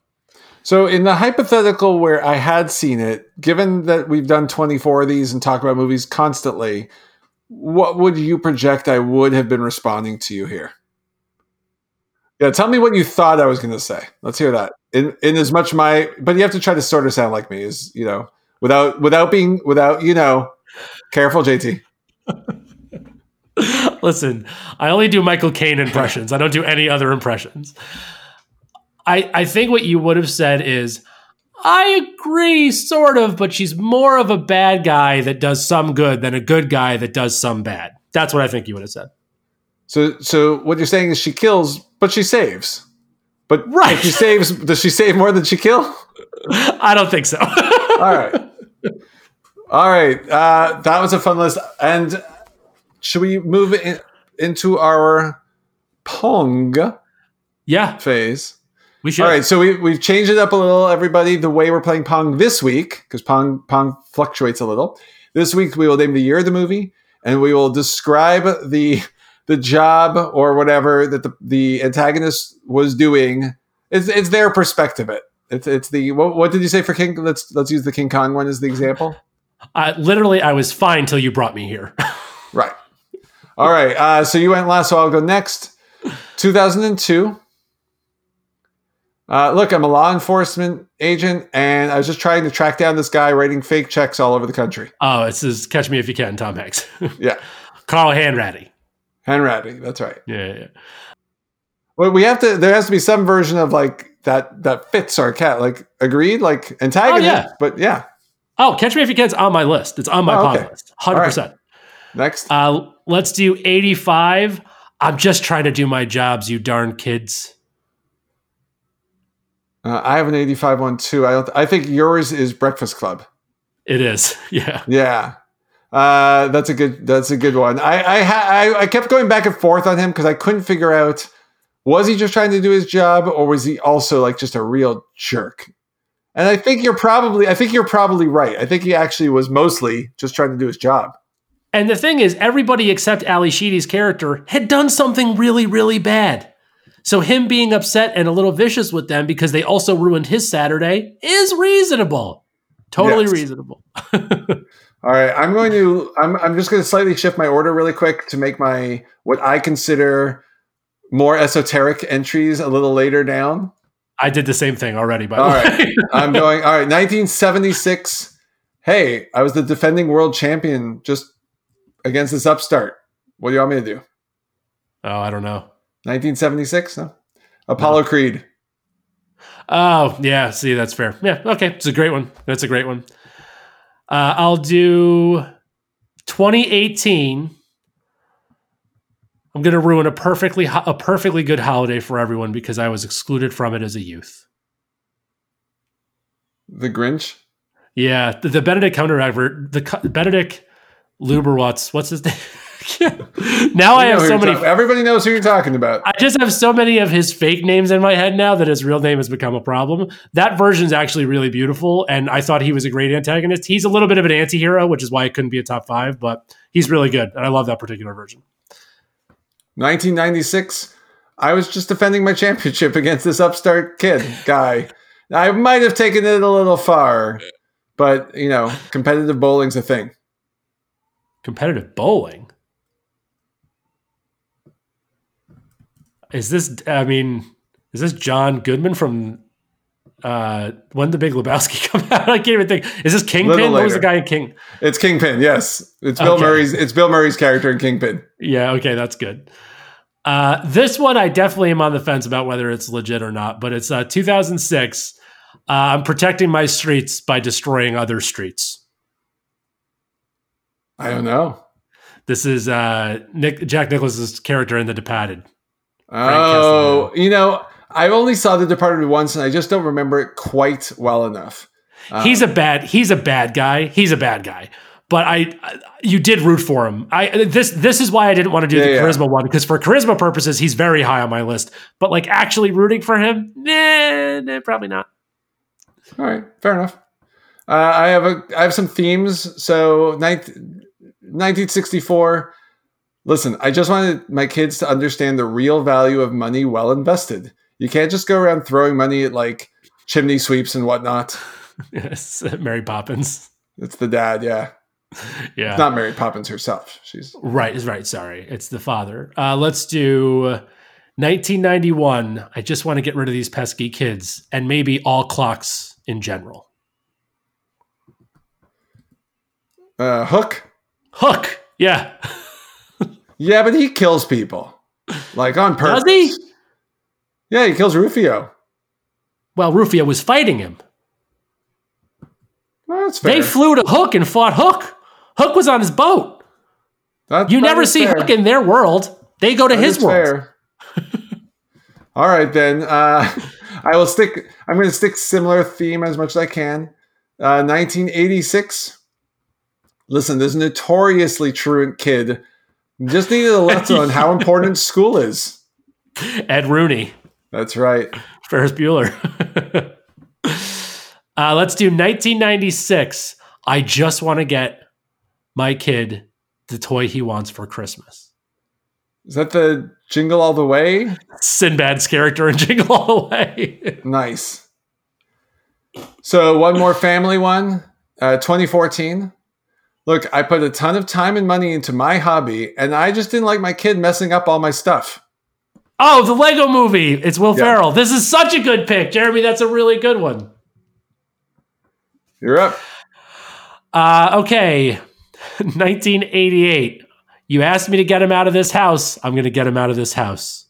So, in the hypothetical where I had seen it, given that we've done 24 of these and talk about movies constantly, what would you project I would have been responding to you here? Yeah, tell me what you thought I was going to say. Let's hear that. In in as much my, but you have to try to sort of sound like me, is you know, without without being without you know, careful, JT. Listen, I only do Michael Caine impressions. I don't do any other impressions. I I think what you would have said is. I agree, sort of, but she's more of a bad guy that does some good than a good guy that does some bad. That's what I think you would have said. So, so what you're saying is she kills, but she saves. But right, she saves. Does she save more than she kill? I don't think so. All right, all right. Uh, that was a fun list. And should we move in, into our Pong? Yeah, phase. We should. All right, so we we've changed it up a little, everybody. The way we're playing Pong this week, because Pong Pong fluctuates a little. This week we will name the year of the movie, and we will describe the the job or whatever that the, the antagonist was doing. It's, it's their perspective. It it's it's the what, what did you say for King? Let's let's use the King Kong one as the example. Uh, literally, I was fine till you brought me here. right. All right. Uh, so you went last, so I'll go next. 2002. Uh, look, I'm a law enforcement agent, and I was just trying to track down this guy writing fake checks all over the country. Oh, it's just Catch Me If You Can, Tom Hanks. yeah. Carl Hanratty. Hanratty, that's right. Yeah, yeah. Well, we have to. There has to be some version of like that that fits our cat. Like agreed, like antagonist. Oh, yeah. But yeah. Oh, Catch Me If You Can's on my list. It's on my oh, okay. list. Hundred right. percent. Next. Uh, let's do eighty-five. I'm just trying to do my jobs, you darn kids. Uh, I have an 85 one too. I don't. I think yours is Breakfast Club. It is. Yeah. Yeah. Uh, that's a good. That's a good one. I I ha- I, I kept going back and forth on him because I couldn't figure out was he just trying to do his job or was he also like just a real jerk. And I think you're probably. I think you're probably right. I think he actually was mostly just trying to do his job. And the thing is, everybody except Ally Sheedy's character had done something really, really bad. So him being upset and a little vicious with them because they also ruined his Saturday is reasonable. Totally Yes. reasonable. All right, I'm going to. I'm. I'm just going to slightly shift my order really quick to make my what I consider more esoteric entries a little later down. I did the same thing already, by All the right. I'm going. All right, 1976. Hey, I was the defending world champion just against this upstart. What do you want me to do? oh, I don't know. 1976? No. Apollo Creed. Oh, yeah. See, that's fair. Yeah. Okay. It's a great one. That's a great one. Uh, I'll do 2018. I'm going to ruin a perfectly ho- a perfectly good holiday for everyone because I was excluded from it as a youth. The Grinch. Yeah, the, the Benedict Cumberbatch, the Benedict Luberwatz. What's his name? now I have so many. talking- everybody knows who you're talking about. I just have so many of his fake names in my head now that his real name has become a problem. That version's actually really beautiful, and I thought he was a great antagonist. He's a little bit of an anti-hero, which is why it couldn't be a top five, but he's really good, and I love that particular version. 1996. I was just defending my championship against this upstart kid guy. I might have taken it a little far, but you know, competitive bowling's a thing. Competitive bowling. Is this? I mean, is this John Goodman from? Uh, when the Big Lebowski come out? I can't even think. Is this Kingpin? What was the guy in King? It's Kingpin. Yes, it's Bill Okay. Murray's. It's Bill Murray's character in Kingpin. Yeah, okay, that's good. Uh, this one, I definitely am on the fence about whether it's legit or not, but it's uh, 2006. Uh, I'm protecting my streets by destroying other streets. I don't know. This is uh, Nick Jack Nicholson's character in The Departed. Oh, you know, I only saw The Departed once, and I just don't remember it quite well enough. he's a bad he's a bad guy. He's a bad guy. But I, I- you did root for him. I this this is why I didn't want to do Yeah, the yeah. charisma one because for charisma purposes, he's very high on my list. But like actually rooting for him, nah, nah probably not. All right, fair enough. Uh, I have a I have some themes. So, 19, 1964. Listen, I just wanted my kids to understand the real value of money well invested. You can't just go around throwing money at like chimney sweeps and whatnot. Yes, Mary Poppins. It's the dad, yeah. Yeah. It's not Mary Poppins herself. She's Right, is right. Sorry, it's the father. Uh, let's do 1991. I just want to get rid of these pesky kids and maybe all clocks in general. uh, Hook. Hook, yeah. Yeah, but he kills people like on purpose. Does he? Yeah, he kills Rufio. Well, Rufio was fighting him. Well, that's fair. They flew to Hook and fought Hook. Hook was on his boat. That- You that never see fair. Hook in their world. They go to That his is world. fair. All right, then. Uh, I will stick. I'm going to stick similar theme as much as I can. Uh, 1986. Listen, this notoriously truant kid just needed a lesson on how important school is. Ed Rooney, That's right. Ferris Bueller. uh, let's do 1996. I just want to get my kid the toy he wants for Christmas. Is that the Jingle All the Way? Sinbad's character in Jingle All the Way. Nice. So one more family one. Uh, 2014. Look, I put a ton of time and money into my hobby, and I just didn't like my kid messing up all my stuff. oh, the Lego movie. It's Will Yeah. Ferrell. This is such a good pick. Jeremy, that's a really good one. You're up. Uh, okay. 1988. You asked me to get him out of this house. I'm going to get him out of this house.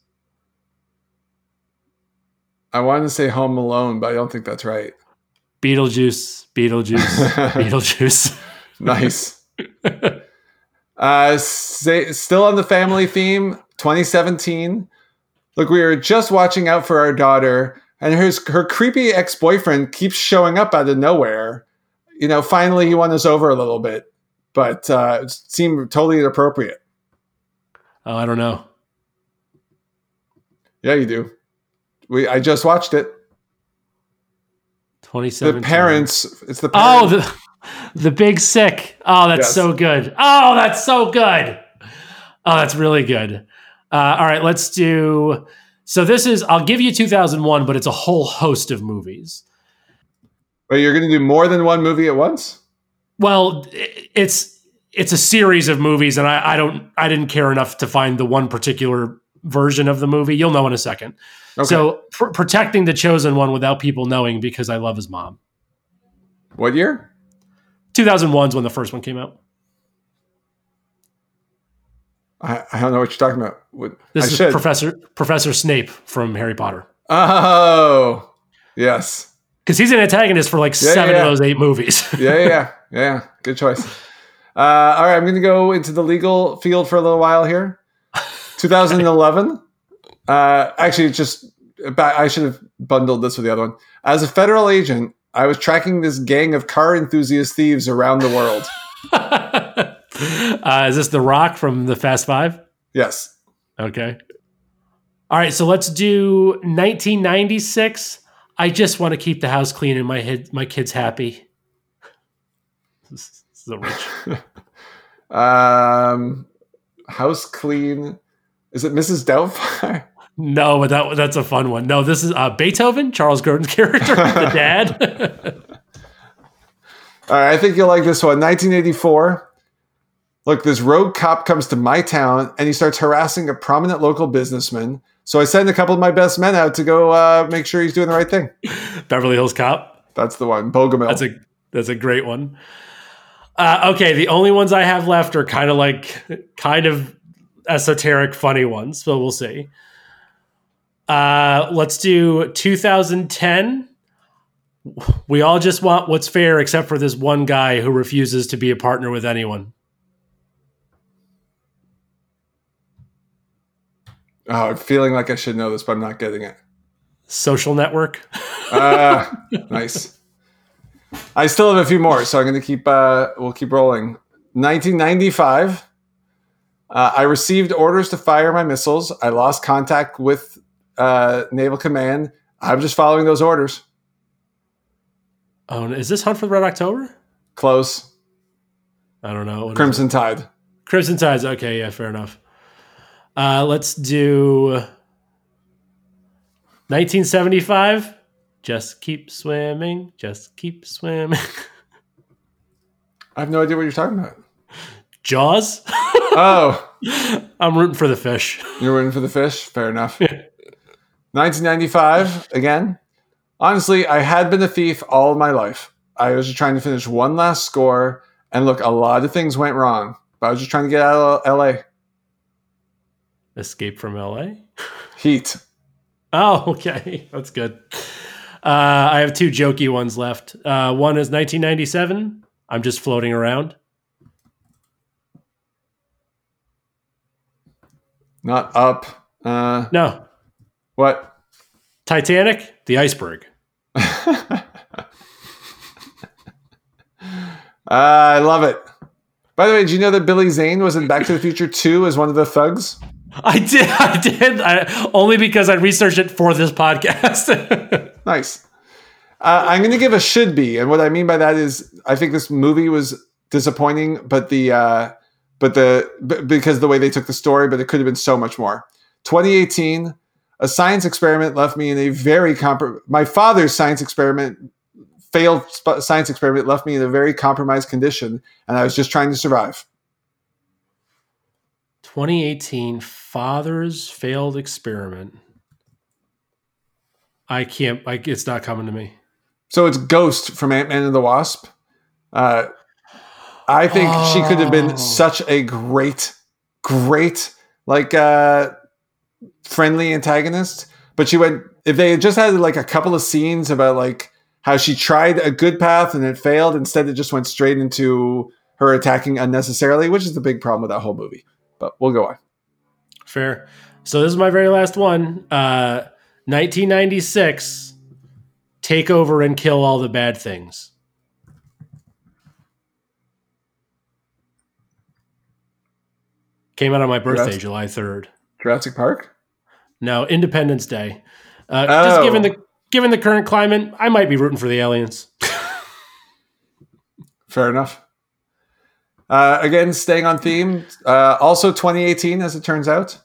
I wanted to say Home Alone, but I don't think that's right. Beetlejuice, Beetlejuice, Beetlejuice. nice. Uh, say, still on the family theme, 2017. Look, we were just watching out for our daughter, and her her creepy ex boyfriend keeps showing up out of nowhere. You know, finally he won us over a little bit, but uh, it seemed totally inappropriate. Oh, I don't know. Yeah, you do. We I just watched it. Twenty seven. The parents. It's the Oh, parents. the, the big sick. Oh, that's Yes. so good. Oh, that's so good. Oh, that's really good. Uh, all right, let's do So this is I'll give you 2001, but it's a whole host of movies. But you're going to do more than one movie at once? Well, it's it's a series of movies, and I, I don't I didn't care enough to find the one particular version of the movie. You'll know in a second. Okay. So pr- protecting the chosen one without people knowing because I love his mom. what year? 2001 is when the first one came out. I, I don't know what you're talking about. What, This I is should. Professor Professor Snape from Harry Potter oh, yes. because he's an antagonist for like Yeah, seven yeah. of those eight movies. Yeah, yeah, yeah. Good choice. Uh, all right, I'm going to go into the legal field for a little while here. 2011. Uh, actually, just I should have bundled this with the other one. As a federal agent, I was tracking this gang of car enthusiast thieves around the world. uh, is this The Rock from the Fast Five? Yes. Okay. All right, so let's do 1996. I just want to keep the house clean and my head, my kids happy. This is a rich. Um, house clean. Is it Mrs. Doubtfire? No, but that that's a fun one. No, this is uh, Beethoven, Charles Grodin's character, the dad. All right, I think you'll like this one. 1984. Look, this rogue cop comes to my town and he starts harassing a prominent local businessman. So I send a couple of my best men out to go uh, make sure he's doing the right thing. Beverly Hills Cop. That's the one. Bogomil. That's a that's a great one. Uh, okay, the only ones I have left are kind of like kind of esoteric, funny ones. So we'll see. Uh, let's do 2010. We all just want what's fair, except for this one guy who refuses to be a partner with anyone. oh, I'm feeling like I should know this, but I'm not getting it. Social network. Uh, nice. I still have a few more, so I'm going to keep. Uh, we'll keep rolling. 1995. Uh, I received orders to fire my missiles. I lost contact with uh, Naval Command. I'm just following those orders. Oh, is this Hunt for the Red October? Close. I don't know. What? Crimson Tide. Crimson Tides. Okay, yeah, fair enough. Uh, let's do 1975. Just keep swimming. Just keep swimming. I have no idea what you're talking about. Jaws. Oh, I'm rooting for the fish. you're rooting for the fish. Fair enough. 1995 again. Honestly, I had been a thief all of my life. I was just trying to finish one last score, and look, a lot of things went wrong. But I was just trying to get out of LA. Escape from LA. Heat. Oh, okay, that's good. Uh, I have two jokey ones left. Uh, one is 1997. I'm just floating around. Not up. Uh, No, what? Titanic, the iceberg. Uh, I love it. By the way, did you know that Billy Zane was in Back to the Future 2 as one of the thugs? I did. I did. I, only because I researched it for this podcast. Nice. Uh, I'm going to give a should be, and what I mean by that is, I think this movie was disappointing, but the uh, but the b- because the way they took the story, but it could have been so much more. 2018, a science experiment left me in a very compr- my father's science experiment failed sp- science experiment left me in a very compromised condition, and I was just trying to survive. 2018 father's failed experiment. I can't. Like, it's not coming to me. So it's Ghost from Ant Man and the Wasp. Uh, I think she could have Oh. been such a great, great, like, uh, friendly antagonist. But she went, if they had just had like a couple of scenes about like how she tried a good path and it failed, instead it just went straight into her attacking unnecessarily, which is the big problem with that whole movie. But we'll go on. Fair. So this is my very last one. Uh, 1996. Take over and kill all the bad things. Came out on my birthday, Yes. July 3rd. Jurassic Park? No, Independence Day. Uh, Oh. Just given the given the current climate, I might be rooting for the aliens. Fair enough. Uh, again, staying on theme. Uh, also, 2018, as it turns out.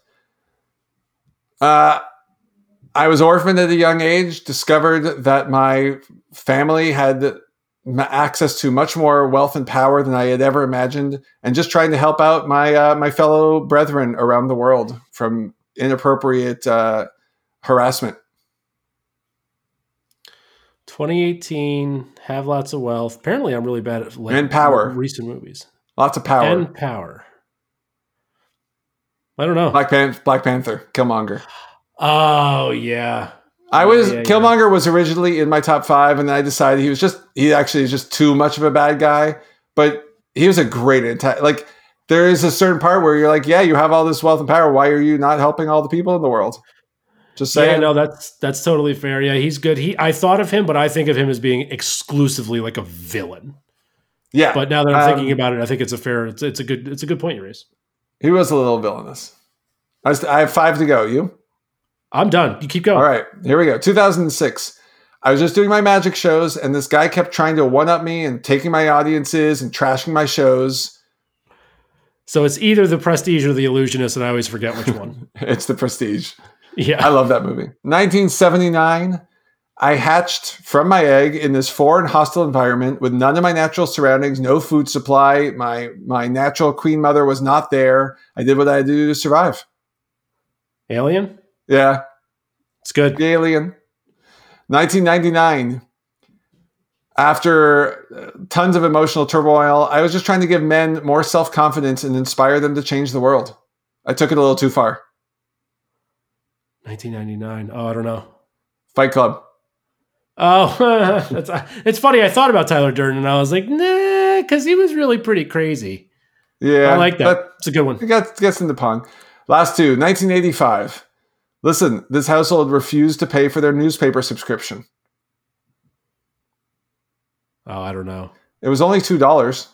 Uh, I was orphaned at a young age, discovered that my family had access to much more wealth and power than I had ever imagined, and just trying to help out my uh, my fellow brethren around the world from inappropriate uh, harassment. 2018, have lots of wealth. Apparently, I'm really bad at like, And power. recent movies. Lots of power. And power. I don't know. Black, Pan- Black Panther, Killmonger. oh yeah. I was Yeah, yeah, Killmonger was originally in my top five, and then I decided he was just he actually is just too much of a bad guy. But he was a great anti. Like there is a certain part where you're like, yeah, you have all this wealth and power. Why are you not helping all the people in the world? Just saying. Yeah, no, that's that's totally fair. Yeah, he's good. He I thought of him, but I think of him as being exclusively like a villain. yeah, But now that I'm Um, thinking about it, I think it's a fair. It's, it's a good. It's a good point you raise. he was a little villainous. I, st- I have five to go. You I'm done. You keep going. all right? Here we go. 2006. I was just doing my magic shows, and this guy kept trying to one up me and taking my audiences and trashing my shows. So it's either the Prestige or the Illusionist, and I always forget which one. It's the prestige. yeah. I love that movie. 1979. I hatched from my egg in this foreign hostile environment with none of my natural surroundings, no food supply. My my natural queen mother was not there. I did what I had to do to survive. Alien. Yeah, It's good. the alien. 1999. After uh, tons of emotional turmoil, I was just trying to give men more self confidence and inspire them to change the world. I took it a little too far. 1999. Oh, I don't know. Fight Club. Oh, that's, it's funny. I thought about Tyler Durden, and I was like, nah, because he was really pretty crazy. Yeah, I like that. it's a good one. It gets, gets into pong. Last two, 1985. Listen, this household refused to pay for their newspaper subscription. Oh, I don't know. It was only $2.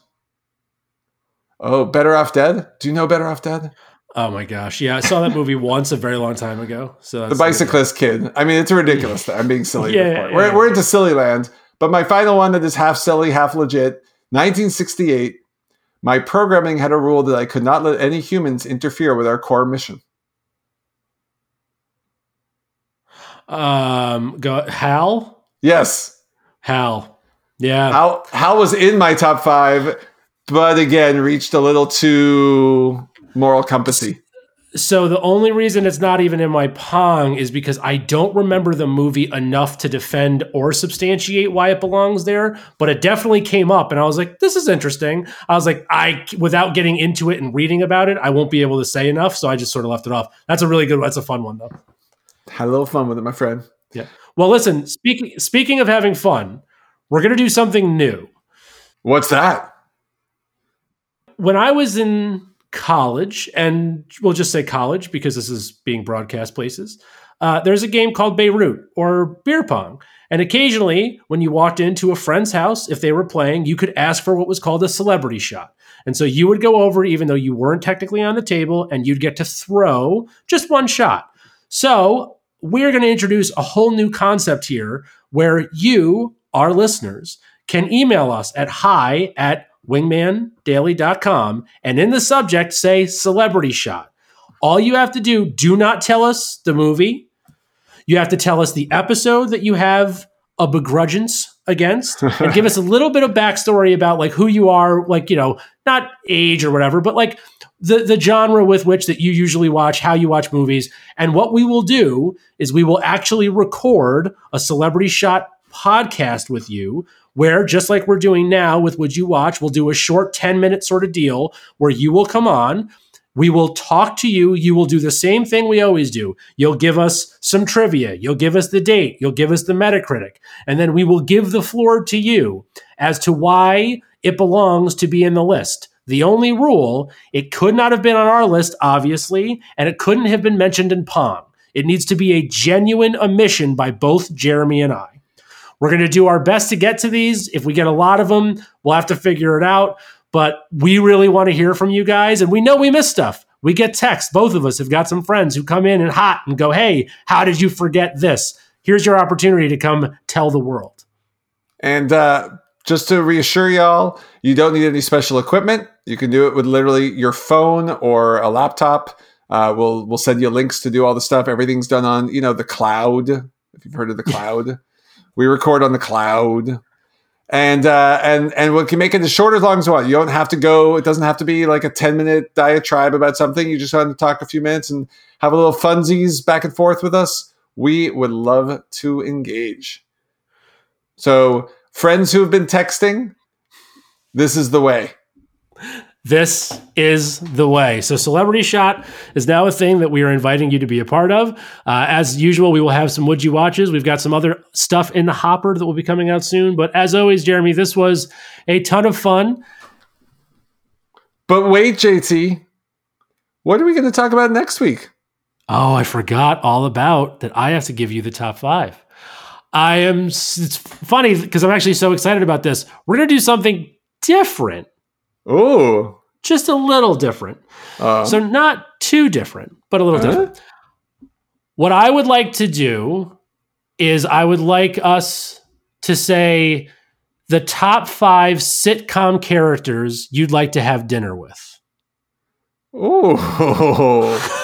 Oh, Better Off Dead? Do you know Better Off Dead? Oh my gosh. Yeah, I saw that movie once a very long time ago. So The Bicyclist Kid. I mean, it's ridiculous. I'm being silly. Yeah, yeah, we're, yeah. we're into silly land. But my final one that is half silly, half legit 1968. My programming had a rule that I could not let any humans interfere with our core mission. Um, go Hal. Yes. Hal. Yeah. How Hal was in my top five, but again reached a little too moral compassy. So the only reason it's not even in my Pong is because I don't remember the movie enough to defend or substantiate why it belongs there. But it definitely came up, and I was like, "This is interesting." I was like, "I," without getting into it and reading about it, I won't be able to say enough, so I just sort of left it off. That's a really good. one. That's a fun one though. Had a little fun with it, my friend. Yeah. Well, listen. Speaking speaking of having fun, we're gonna do something new. What's that? when I was in college, and we'll just say college because this is being broadcast places, uh, there's a game called Beirut or beer pong. And occasionally, when you walked into a friend's house, if they were playing, you could ask for what was called a celebrity shot. And so you would go over, even though you weren't technically on the table, and you'd get to throw just one shot. So we're going to introduce a whole new concept here where you, our listeners, can email us at hi at wingmandaily.com and in the subject say celebrity shot. All you have to do, do not tell us the movie. You have to tell us the episode that you have a begrudgence against and give us a little bit of backstory about like who you are, like, you know, not age or whatever, but like the, the genre with which that you usually watch, how you watch movies. And what we will do is we will actually record a celebrity shot podcast with you where just like we're doing now with Would You Watch, we'll do a short 10 minute sort of deal where you will come on. We will talk to you. You will do the same thing we always do. You'll give us some trivia. You'll give us the date. You'll give us the Metacritic. And then we will give the floor to you as to why it belongs to be in the list. The only rule, it could not have been on our list, obviously, and it couldn't have been mentioned in Pong. It needs to be a genuine omission by both Jeremy and I. We're going to do our best to get to these. If we get a lot of them, we'll have to figure it out. But we really want to hear from you guys. And we know we miss stuff. We get texts. Both of us have got some friends who come in and hot and go, hey, how did you forget this? Here's your opportunity to come tell the world. And uh, just to reassure y'all, you don't need any special equipment. You can do it with literally your phone or a laptop. Uh, we'll we'll send you links to do all the stuff. Everything's done on you know the cloud. If you've heard of the cloud, we record on the cloud, and uh, and and we can make it as short as long as you want. You don't have to go. It doesn't have to be like a ten minute diatribe about something. You just want to talk a few minutes and have a little funsies back and forth with us. We would love to engage. So friends who have been texting, this is the way. This is the way. So, Celebrity Shot is now a thing that we are inviting you to be a part of. Uh, as usual, we will have some Would You Watches. We've got some other stuff in the hopper that will be coming out soon. But as always, Jeremy, this was a ton of fun. But wait, JT, what are we going to talk about next week? Oh, I forgot all about that. I have to give you the top five. I am, it's funny because I'm actually so excited about this. We're going to do something different Oh, just a little different. uh, So not too different, but a little Uh-huh. different. What I would like to do is I would like us to say the top five sitcom characters you'd like to have dinner with. oh.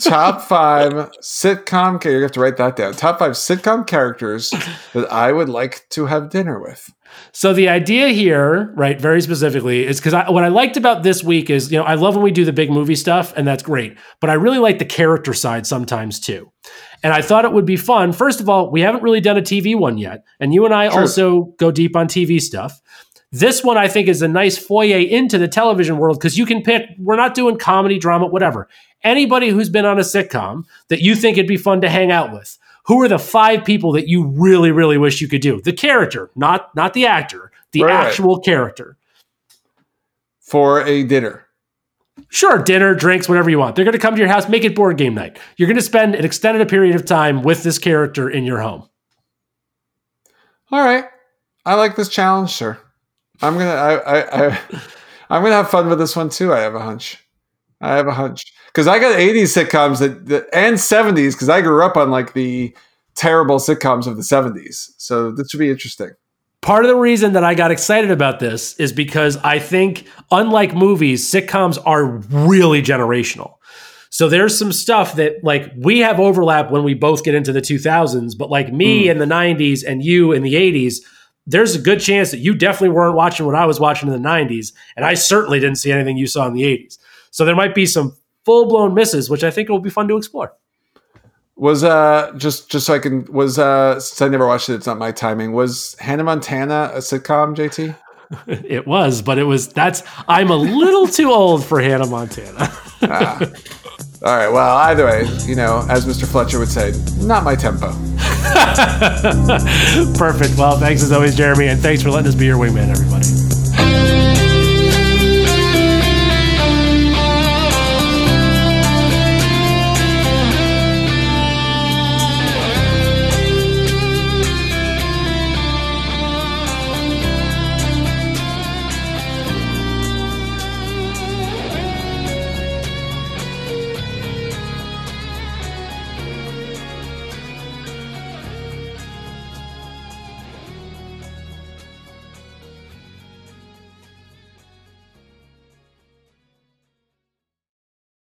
Top five sitcom. Okay, you have to write that down. Top five sitcom characters that I would like to have dinner with. So the idea here, right, very specifically, is because I, what I liked about this week is, you know, I love when we do the big movie stuff, and that's great. But I really like the character side sometimes too. And I thought it would be fun. First of all, we haven't really done a TV one yet, and you and I True. also go deep on TV stuff. This one I think is a nice foyer into the television world because you can pick. We're not doing comedy, drama, whatever. Anybody who's been on a sitcom that you think it'd be fun to hang out with. Who are the five people that you really, really wish you could do? The character, not not the actor, the Right, actual character. for a dinner. Sure, dinner, drinks, whatever you want. They're going to come to your house, make it board game night. You're going to spend an extended period of time with this character in your home. All right, I like this challenge, sir. I'm gonna. I, I, I I'm gonna have fun with this one too. I have a hunch. I have a hunch because I got 80s sitcoms that, that and 70s because I grew up on like the terrible sitcoms of the 70s. So this should be interesting. Part of the reason that I got excited about this is because I think, unlike movies, sitcoms are really generational. So there's some stuff that like we have overlap when we both get into the 2000s, but like me Mm. in the 90s and you in the 80s, there's a good chance that you definitely weren't watching what I was watching in the 90s, and I certainly didn't see anything you saw in the 80s. So there might be some full blown misses, which I think it will be fun to explore. Was uh just just so I can was uh since I never watched it, it's not my timing. Was Hannah Montana a sitcom, JT? It was, but it was that's I'm a little too old for Hannah Montana. Ah. All right. Well, either way, you know, as Mr. Fletcher would say, not my tempo. Perfect. Well, thanks as always, Jeremy, and thanks for letting us be your wingman, everybody.